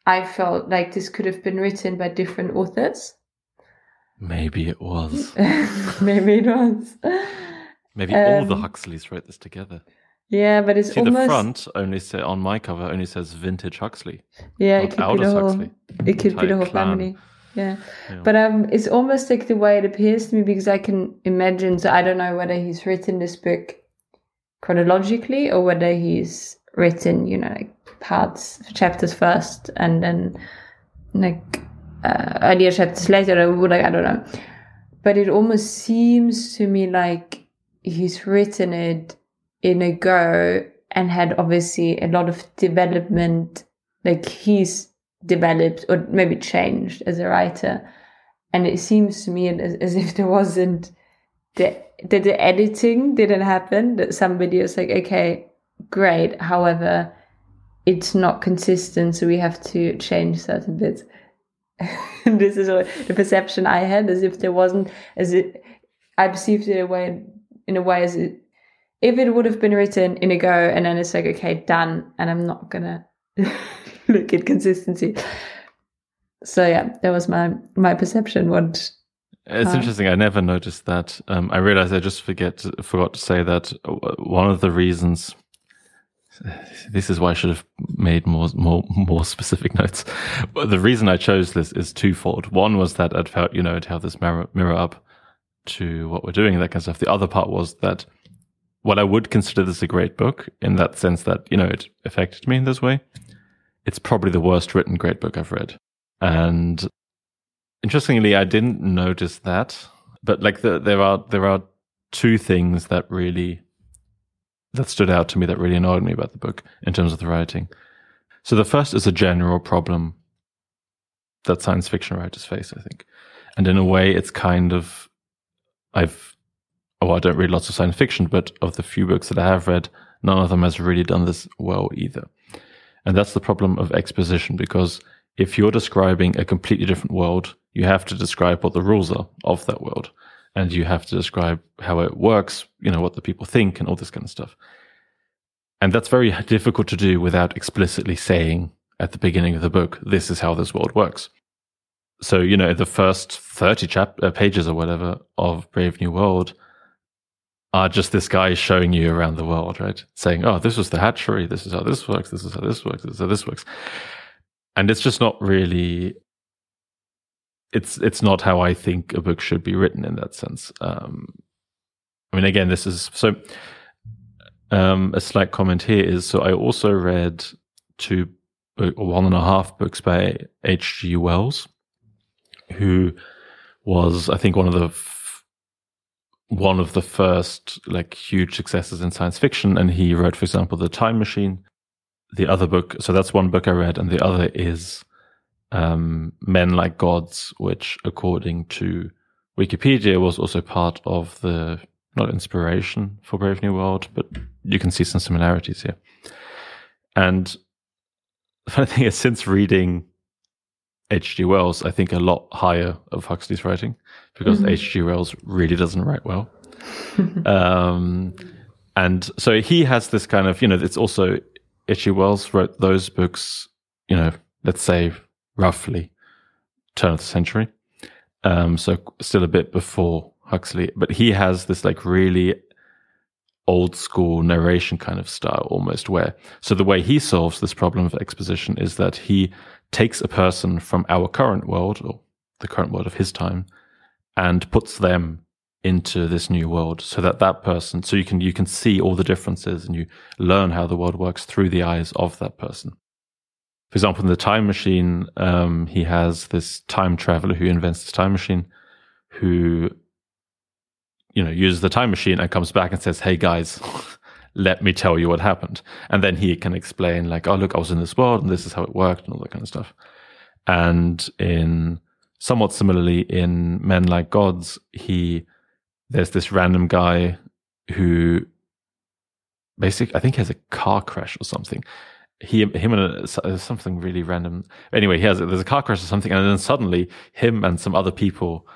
I felt like this could have been written by different authors. Maybe it was. Maybe it was. Maybe all the Um, Huxleys wrote this together. Yeah, but it's See, almost the front only say on my cover only says vintage Huxley. yeah. It could be the whole. Huxley. It could be the whole clan. family. Yeah. Yeah. but um, it's almost like the way it appears to me because I can imagine. So I don't know whether he's written this book chronologically or whether he's written, you know, like parts chapters first and then like uh, earlier chapters later or like I don't know. But it almost seems to me like he's written it in a go and had obviously a lot of development like he's developed or maybe changed as a writer. And it seems to me as, as if there wasn't the, that the editing didn't happen that somebody was like okay great. However it's not consistent so we have to change certain bits. This is what the perception i had as if there wasn't as it i perceived it a way in a way as it if it would have been written in a go and then it's like okay done and i'm not gonna look at consistency so yeah that was my my perception what It's interesting. I never noticed that. Um, I realized I just forget forgot to say that one of the reasons. This is why I should have made more more more specific notes. But the reason I chose this is twofold. One was that I'd felt you know to have this mirror mirror up to what we're doing, and that kind of stuff. The other part was that what I would consider this a great book in that sense that you know it affected me in this way. It's probably the worst written great book I've read, and Interestingly, I didn't notice that, but like the, there are there are two things that really that stood out to me that really annoyed me about the book in terms of the writing. So the first is a general problem that science fiction writers face, I think, and in a way, it's kind of I've oh I don't read lots of science fiction, but of the few books that I have read, none of them has really done this well either, and that's the problem of exposition because if you're describing a completely different world you have to describe what the rules are of that world and you have to describe how it works, you know, what the people think and all this kind of stuff. And that's very difficult to do without explicitly saying at the beginning of the book, this is how this world works. So, you know, the first 30 chap- uh, pages or whatever of Brave New World are just this guy showing you around the world, right? Saying, oh, this was the hatchery. This is how this works. This is how this works. This is how this works. And it's just not really it's it's not how I think a book should be written in that sense. Um, I mean, again, this is so. Um, a slight comment here is so I also read two one and a half books by H.G. Wells, who was I think one of the one of the first like huge successes in science fiction, and he wrote, for example, The Time Machine. The other book, so that's one book I read, and the other is um, Men Like Gods, which, according to Wikipedia, was also part of the not inspiration for Brave New World, but you can see some similarities here. And the funny thing is, since reading H.G. Wells, I think a lot higher of Huxley's writing because H.G. Mm-hmm. Wells really doesn't write well. um, and so he has this kind of, you know, it's also H.G. Wells wrote those books, you know, let's say roughly turn of the century. Um, so still a bit before Huxley, but he has this like really old school narration kind of style almost where so the way he solves this problem of exposition is that he takes a person from our current world or the current world of his time and puts them into this new world so that that person so you can you can see all the differences and you learn how the world works through the eyes of that person. For example, in the time machine, um, he has this time traveler who invents this time machine, who, you know, uses the time machine and comes back and says, "Hey guys, let me tell you what happened," and then he can explain, like, "Oh, look, I was in this world, and this is how it worked, and all that kind of stuff." And in somewhat similarly, in Men Like Gods, he there's this random guy who basically, I think, has a car crash or something he him and a, uh, something really random. Anyway, he has there's a car crash or something, and then suddenly him and some other people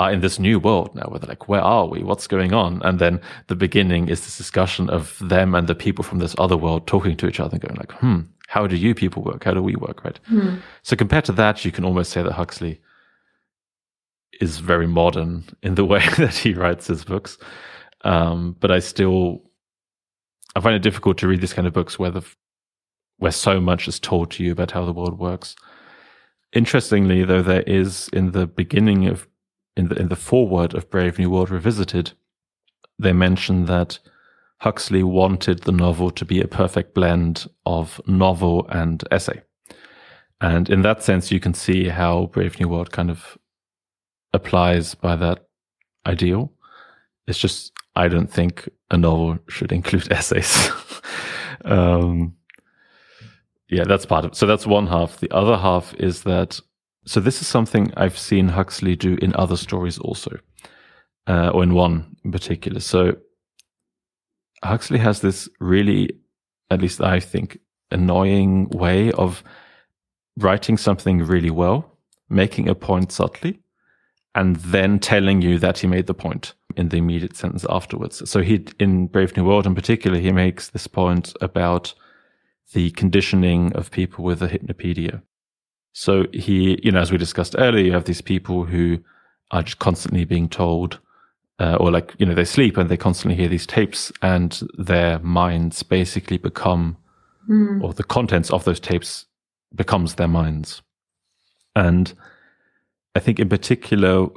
are in this new world now where they're like, where are we? What's going on? And then the beginning is this discussion of them and the people from this other world talking to each other and going like, hmm, how do you people work? How do we work? Right. Hmm. So compared to that, you can almost say that Huxley is very modern in the way that he writes his books. Um, but I still, I find it difficult to read these kind of books where the where so much is told to you about how the world works. Interestingly, though, there is in the beginning of in the in the foreword of Brave New World Revisited, they mention that Huxley wanted the novel to be a perfect blend of novel and essay. And in that sense, you can see how Brave New World kind of applies by that ideal. It's just, I don't think a novel should include essays. um, yeah, that's part of it. So that's one half. The other half is that, so this is something I've seen Huxley do in other stories also, uh, or in one in particular. So Huxley has this really, at least I think, annoying way of writing something really well, making a point subtly, and then telling you that he made the point in the immediate sentence afterwards. So he, in Brave New World in particular, he makes this point about the conditioning of people with a hypnopedia. So he, you know, as we discussed earlier, you have these people who are just constantly being told, uh, or like, you know, they sleep and they constantly hear these tapes and their minds basically become, Mm. or the contents of those tapes becomes their minds. And I think in particular,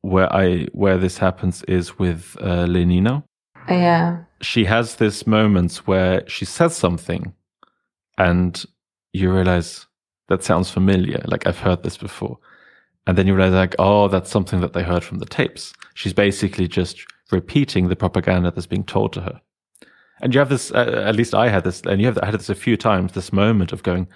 where I, where this happens is with uh, Lenina. Yeah. She has this moments where she says something and you realize that sounds familiar. Like I've heard this before. And then you realize like, oh, that's something that they heard from the tapes. She's basically just repeating the propaganda that's being told to her. And you have this, uh, at least I had this, and you have I had this a few times, this moment of going,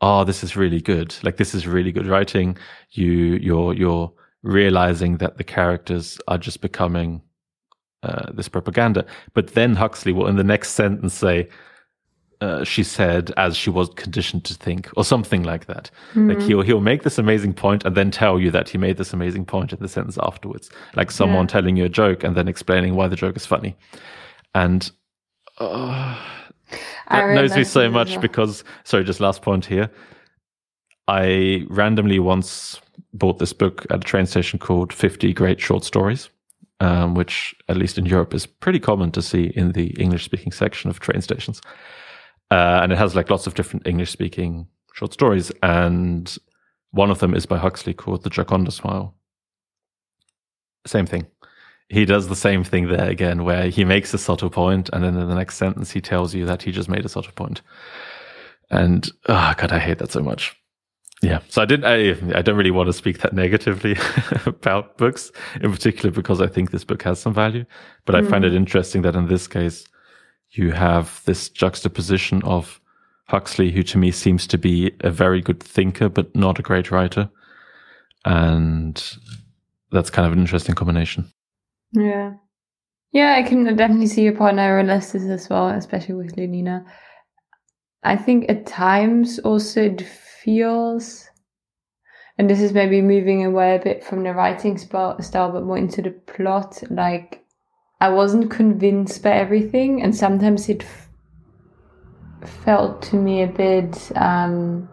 oh, this is really good. Like this is really good writing. You, you're, you're realizing that the characters are just becoming uh, this propaganda. But then Huxley will in the next sentence say, uh, she said as she was conditioned to think or something like that. Like he'll he'll make this amazing point and then tell you that he made this amazing point in the sentence afterwards. Like someone Yeah. telling you a joke and then explaining why the joke is funny. And uh, that knows me so much well. because sorry just last point here. I randomly once bought this book at a train station called 50 great short stories um, which at least in europe is pretty common to see in the english speaking section of train stations uh, and it has like lots of different english speaking short stories and one of them is by huxley called the gioconda smile same thing he does the same thing there again, where he makes a subtle point, and then in the next sentence he tells you that he just made a subtle point. And oh god, I hate that so much. Yeah, so I didn't. I I don't really want to speak that negatively about books, in particular because I think this book has some value. But I find it interesting that in this case, you have this juxtaposition of Huxley, who to me seems to be a very good thinker but not a great writer, and that's kind of an interesting combination. Yeah. Yeah, I can definitely see your point. I realized this as well, especially with Lenina. I think at times also it feels, and this is maybe moving away a bit from the writing style, but more into the plot. Like, I wasn't convinced by everything, and sometimes it f- felt to me a bit. Um,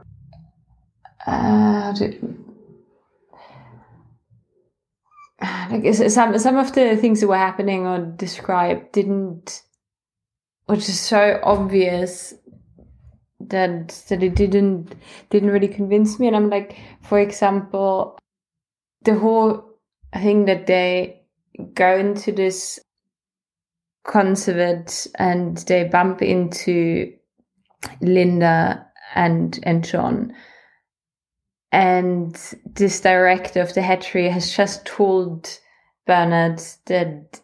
uh, like some some of the things that were happening or described didn't which is so obvious that that it didn't didn't really convince me and i'm like for example the whole thing that they go into this consulate and they bump into linda and and john and this director of the hatchery has just told Bernard that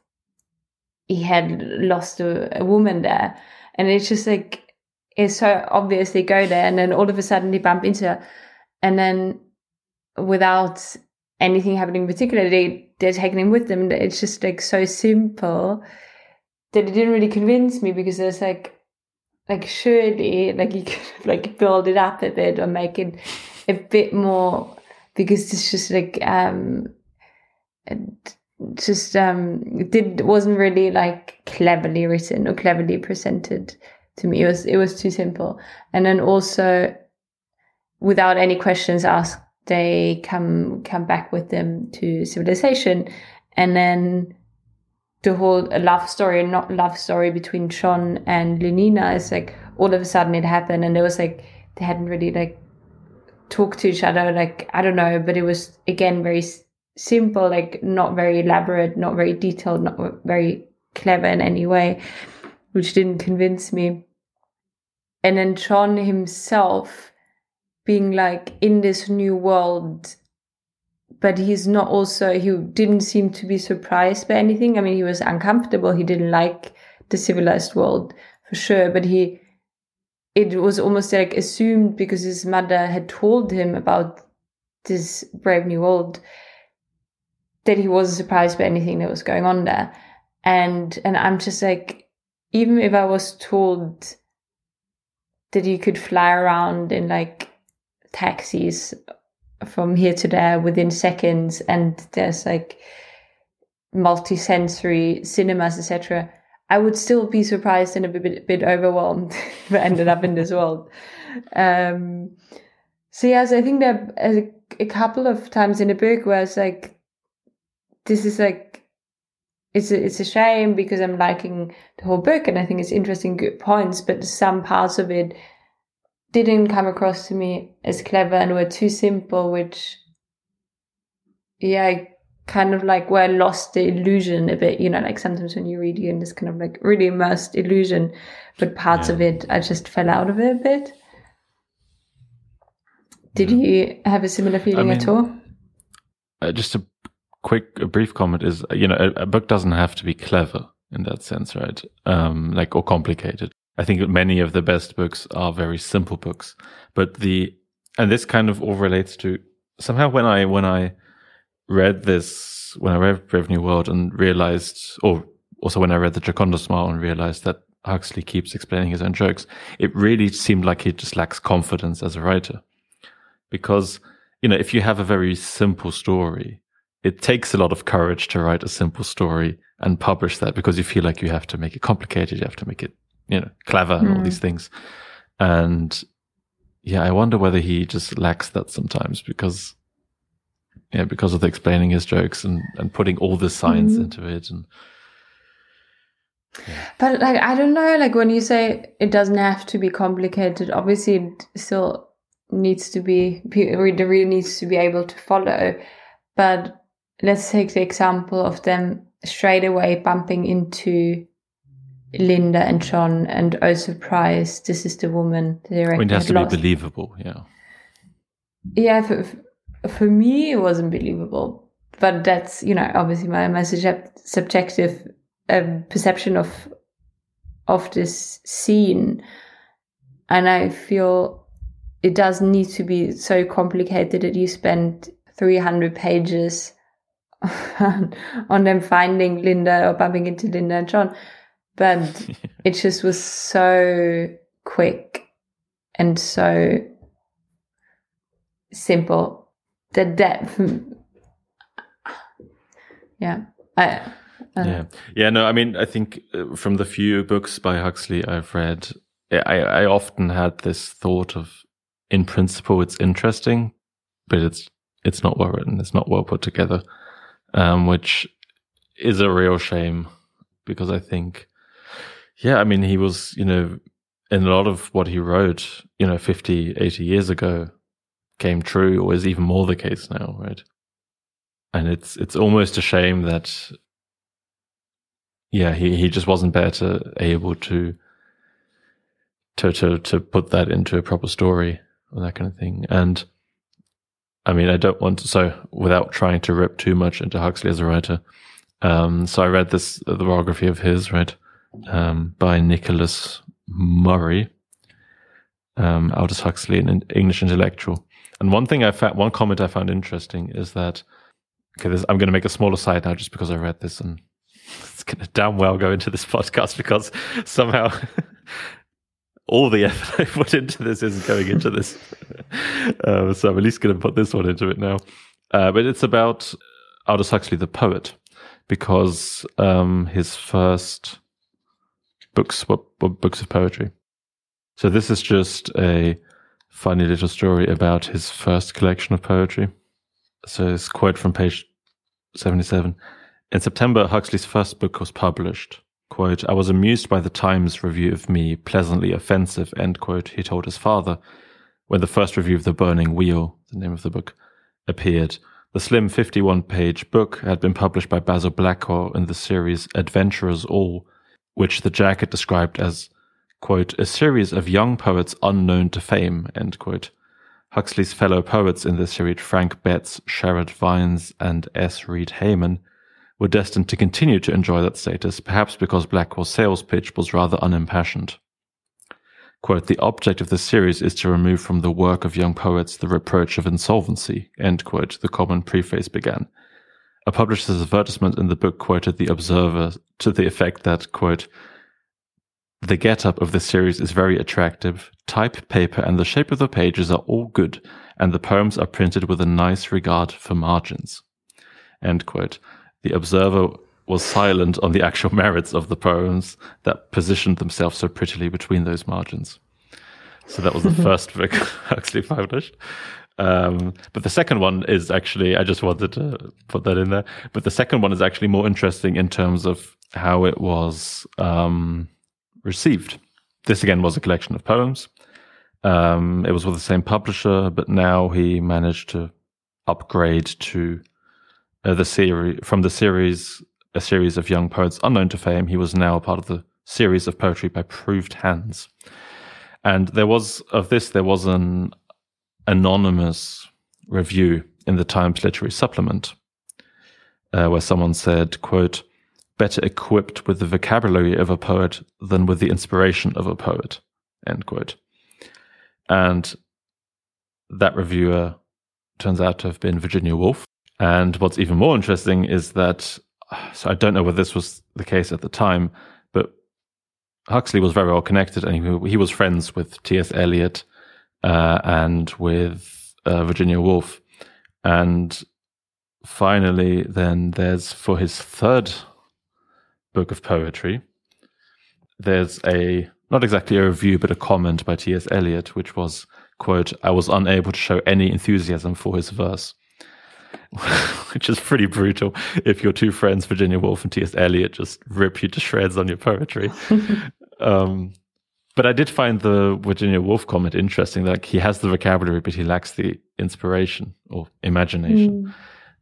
he had lost a, a woman there. And it's just like, it's so obvious they go there and then all of a sudden they bump into her. And then without anything happening in particular, they, they're taking him with them. It's just like so simple that it didn't really convince me because there's like, like surely like you could like build it up a bit or make it a bit more because it's just like um just um it did wasn't really like cleverly written or cleverly presented to me. It was it was too simple. And then also without any questions asked they come come back with them to civilization. And then the whole love story and not love story between John and Lenina is like all of a sudden it happened and it was like they hadn't really like talked to each other like I don't know but it was again very simple like not very elaborate not very detailed not very clever in any way which didn't convince me. And then John himself being like in this new world but he's not also he didn't seem to be surprised by anything. I mean he was uncomfortable. He didn't like the civilized world for sure but he it was almost like assumed because his mother had told him about this brave new world that he wasn't surprised by anything that was going on there. And and i'm just like even if i was told that you could fly around in like taxis from here to there within seconds and there's like multi-sensory cinemas etc i would still be surprised and a bit, bit overwhelmed if i ended up in this world. Um so yes i think there are a couple of times in the book where it's like, this is like, it's a, it's a shame because I'm liking the whole book and I think it's interesting, good points, but some parts of it didn't come across to me as clever and were too simple, which, yeah, I kind of like where I lost the illusion a bit. You know, like sometimes when you read, you're in this kind of like really immersed illusion, but parts yeah. of it, I just fell out of it a bit. Did yeah. you have a similar feeling I mean, at all? Uh, just a quick, a brief comment is, you know, a, a, book doesn't have to be clever in that sense, right? Um, like or complicated. I think many of the best books are very simple books, but the and this kind of all relates to somehow when I when I read this when I read Brave New World and realized, or also when I read the Gioconda Smile and realized that Huxley keeps explaining his own jokes, it really seemed like he just lacks confidence as a writer. Because, you know, if you have a very simple story, it takes a lot of courage to write a simple story and publish that because you feel like you have to make it complicated, you have to make it, you know, clever and mm. all hmm. these things. And yeah, I wonder whether he just lacks that sometimes because yeah, because of the explaining his jokes and, and putting all the science mm-hmm. into it and yeah. But like I don't know, like when you say it doesn't have to be complicated, obviously it still needs to be the reader needs to be able to follow. But let's take the example of them straight away bumping into Linda and John and oh surprise, this is the woman I mean, it has to lost. be believable, yeah. Yeah, for, for me it wasn't believable but that's you know obviously my, my subjective um, perception of of this scene and i feel it does need to be so complicated that you spend 300 pages on them finding linda or bumping into linda and john but it just was so quick and so simple the depth. yeah. I, yeah. Yeah. No, I mean, I think uh, from the few books by Huxley I've read, I, I often had this thought of, in principle, it's interesting, but it's it's not well written. It's not well put together, um, which is a real shame because I think, yeah, I mean, he was, you know, in a lot of what he wrote, you know, 50, 80 years ago, came true or is even more the case now, right? And it's it's almost a shame that yeah, he, he just wasn't better able to to to to put that into a proper story or that kind of thing. And I mean, I don't want to so without trying to rip too much into Huxley as a writer. Um, so I read this the biography of his, right, um, by Nicholas Murray, um, Aldous Huxley, an English intellectual. And one thing I found, one comment I found interesting is that, okay, this, I'm going to make a smaller side now just because I read this and it's going to damn well go into this podcast because somehow all the effort I put into this isn't going into this. uh, so I'm at least going to put this one into it now. Uh, but it's about Aldous Huxley, the poet, because um, his first books were, were books of poetry. So this is just a funny little story about his first collection of poetry. So it's quote from page 77. In September, Huxley's first book was published. Quote, I was amused by the Times review of me, pleasantly offensive, end quote, he told his father, when the first review of The Burning Wheel, the name of the book, appeared. The slim 51 page book had been published by Basil Blackwell in the series Adventurers All, which the jacket described as quote, a series of young poets unknown to fame, end quote. Huxley's fellow poets in this series, Frank Betts, Sherard Vines, and S. Reed Hayman, were destined to continue to enjoy that status, perhaps because Blackwell's sales pitch was rather unimpassioned. Quote, the object of this series is to remove from the work of young poets the reproach of insolvency, end quote, the common preface began. A publisher's advertisement in the book quoted the Observer to the effect that, quote, the get-up of this series is very attractive. Type, paper, and the shape of the pages are all good, and the poems are printed with a nice regard for margins. End quote. The observer was silent on the actual merits of the poems that positioned themselves so prettily between those margins. So that was the first book Huxley published. Um, but the second one is actually, I just wanted to put that in there. But the second one is actually more interesting in terms of how it was um, received. This again was a collection of poems. Um, it was with the same publisher, but now he managed to upgrade to uh, the series from the series, a series of young poets unknown to fame. He was now part of the series of poetry by Proved Hands. And there was of this, there was an anonymous review in the Times Literary Supplement, uh, where someone said, quote, better equipped with the vocabulary of a poet than with the inspiration of a poet, end quote. And that reviewer turns out to have been Virginia Woolf. And what's even more interesting is that, so I don't know whether this was the case at the time, but Huxley was very well connected and he, he was friends with T.S. Eliot uh, and with uh, Virginia Woolf. And finally, then there's for his third book of poetry, there's a not exactly a review, but a comment by T.S. Eliot, which was, quote, I was unable to show any enthusiasm for his verse. which is pretty brutal if your two friends, Virginia Woolf and T.S. Eliot, just rip you to shreds on your poetry. um, but I did find the Virginia Woolf comment interesting. Like he has the vocabulary, but he lacks the inspiration or imagination. Mm.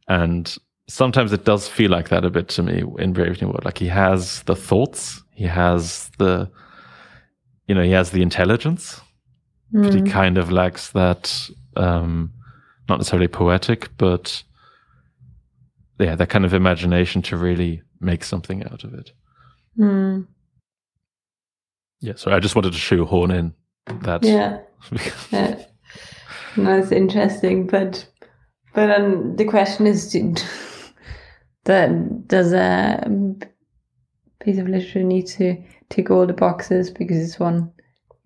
And sometimes it does feel like that a bit to me in Brave New World. Like he has the thoughts, he has the, you know, he has the intelligence, mm. but he mm. kind of lacks that, um, not necessarily poetic, but yeah, that kind of imagination to really make something out of it. Mm. Yeah, so I just wanted to shoehorn in that. Yeah. yeah. No, it's interesting, but but um, the question is, that does a piece of literature need to tick all the boxes because it's one,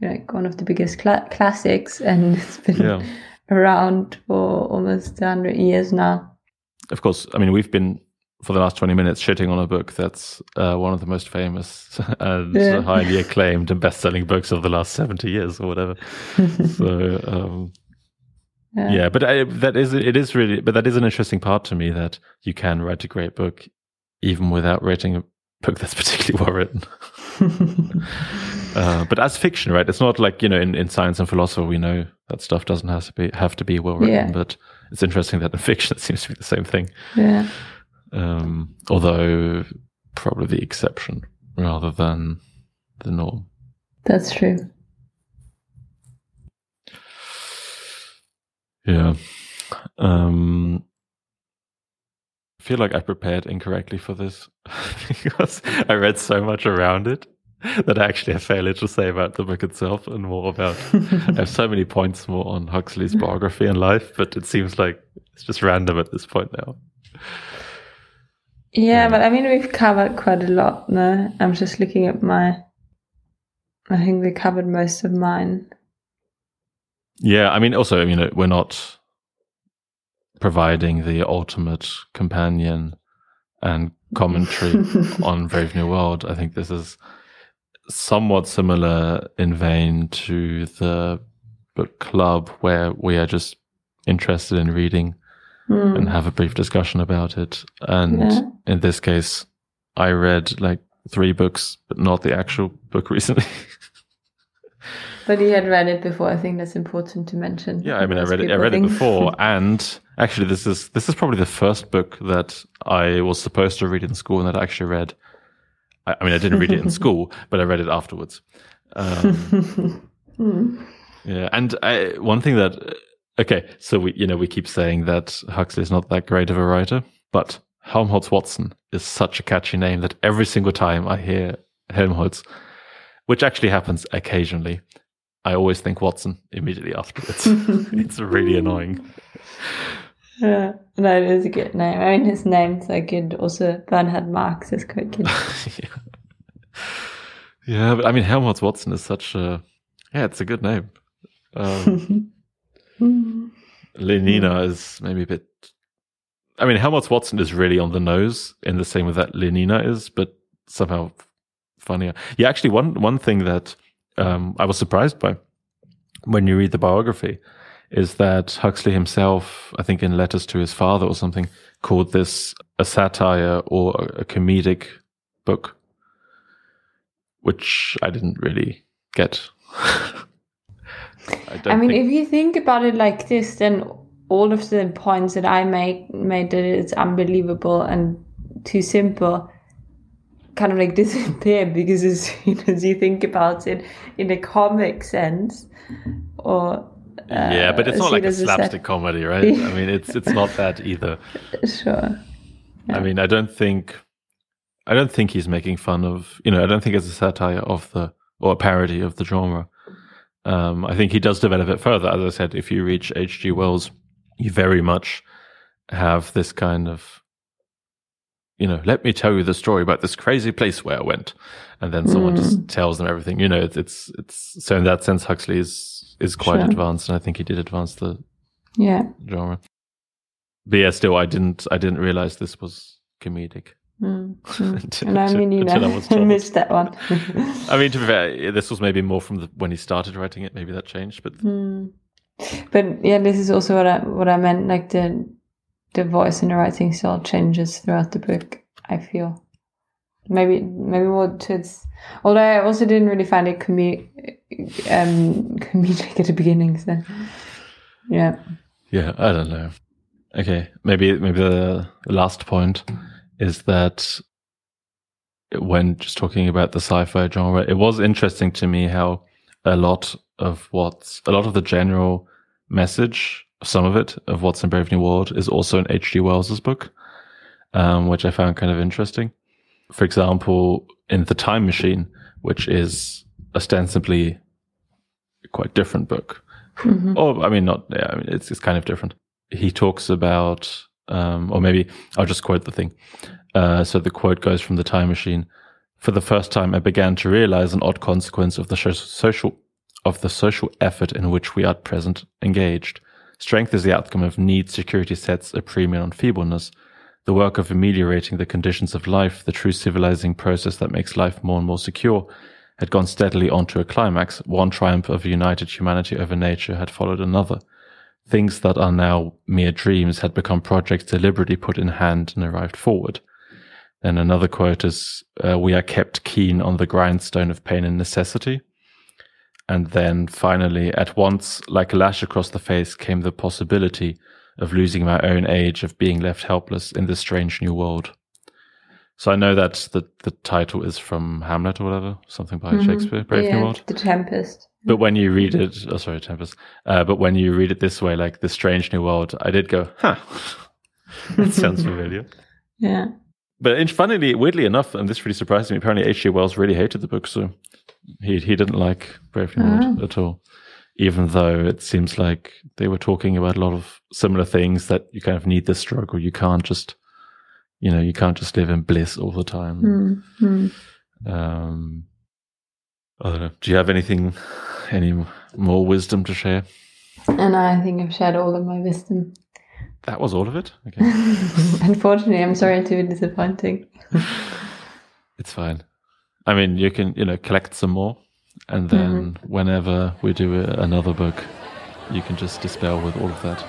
you know, like one of the biggest cl- classics and it's been yeah. around for almost hundred years now. Of course, I mean we've been for the last 20 minutes shitting on a book that's uh, one of the most famous and yeah. highly acclaimed and best-selling books of the last 70 years or whatever so um, yeah. yeah. but I, that is it is really but that is an interesting part to me that you can write a great book even without writing a book that's particularly well written uh, but as fiction right it's not like you know in, in science and philosophy we know that stuff doesn't have to be have to be well written yeah. but it's interesting that in fiction it seems to be the same thing yeah um, although probably the exception rather than the norm. That's true. Yeah. Um, I feel like I prepared incorrectly for this because I read so much around it that I actually have fairly to say about the book itself and more about. I have so many points more on Huxley's biography and life, but it seems like it's just random at this point now. Yeah, but I mean, we've covered quite a lot. No, I'm just looking at my. I think we covered most of mine. Yeah, I mean, also, I mean, we're not providing the ultimate companion and commentary on Brave New World. I think this is somewhat similar in vein to the book club, where we are just interested in reading mm. and have a brief discussion about it. And yeah. in this case, I read like three books, but not the actual book recently. But he had read it before. I think that's important to mention. Yeah, I mean, I read it. I read think. it before, and actually, this is this is probably the first book that I was supposed to read in school and that I actually read. I, I mean, I didn't read it in school, but I read it afterwards. Um, mm. Yeah, and I, one thing that Okay, so we you know we keep saying that Huxley is not that great of a writer, but Helmholtz Watson is such a catchy name that every single time I hear Helmholtz, which actually happens occasionally, I always think Watson immediately afterwards. it's really annoying. Yeah, no, it is a good name. I mean, his name's so good. Also, Bernhard Marx is quite good. yeah. yeah, but I mean, Helmholtz Watson is such a yeah, it's a good name. Um, Lenina is maybe a bit. I mean, Helmholtz Watson is really on the nose in the same way that Lenina is, but somehow funnier. Yeah, actually, one one thing that um, I was surprised by when you read the biography is that Huxley himself, I think in letters to his father or something, called this a satire or a comedic book, which I didn't really get. I, I, mean, think... if you think about it like this, then all of the points that I made made that it's unbelievable and too simple kind of like disappear because as soon as you think about it in a comic sense or uh, yeah, but it's not like a slapstick comedy, right? I mean, it's it's not that either. Sure. Yeah. I mean, I don't think, I don't think he's making fun of, you know, I don't think it's a satire of the or a parody of the genre. Um, I think he does develop it further. As I said, if you reach H.G. Wells, you very much have this kind of, you know, let me tell you the story about this crazy place where I went, and then someone mm. just tells them everything. You know, it's, it's it's so in that sense, Huxley is is quite sure. advanced, and I think he did advance the yeah genre. But yeah, still, I didn't I didn't realize this was comedic. Mm, mm. and I mean, you know, I missed that one. I mean, to be fair, this was maybe more from the, when he started writing it. Maybe that changed, but mm. but yeah, this is also what I what I meant. Like the the voice and the writing style changes throughout the book. I feel maybe maybe more towards. Although I also didn't really find it comic um, comedic at the beginning. So yeah. Yeah, I don't know. Okay, maybe maybe the last point is that when just talking about the sci-fi genre, it was interesting to me how a lot of what's a lot of the general message, some of it of what's in Brave New World, is also in H.G. Wells's book, um, which I found kind of interesting. For example, in the Time Machine, which is ostensibly a quite different book. Mm-hmm. Oh, I mean, not. Yeah, I mean, it's it's kind of different. He talks about, um, or maybe I'll just quote the thing. Uh, so the quote goes from the Time Machine. For the first time, I began to realize an odd consequence of the social of the social effort in which we are at present engaged. Strength is the outcome of need. Security sets a premium on feebleness. The work of ameliorating the conditions of life, the true civilizing process that makes life more and more secure, had gone steadily on to a climax. One triumph of united humanity over nature had followed another. Things that are now mere dreams had become projects deliberately put in hand and arrived forward. Then another quote is, uh, we are kept keen on the grindstone of pain and necessity. And then finally, at once, like a lash across the face, came the possibility of losing my own age, of being left helpless in this strange new world. So I know that the the title is from Hamlet or whatever, something by mm-hmm. Shakespeare, Brave yeah, New World. The Tempest. But when you read it, oh sorry, Tempest. Uh, but when you read it this way, like the Strange New World, I did go, huh, that sounds familiar. Yeah. But funnily, weirdly enough, and this really surprised me. Apparently, H.G. Wells really hated the book, so he he didn't like Brave New World oh. at all. Even though it seems like they were talking about a lot of similar things that you kind of need this struggle. You can't just you know you can't just live in bliss all the time mm-hmm. um i don't know do you have anything any more wisdom to share and i think i've shared all of my wisdom that was all of it okay unfortunately i'm sorry to be disappointing it's fine i mean you can you know collect some more and then mm-hmm. whenever we do another book you can just dispel with all of that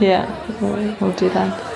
yeah we'll, we'll do that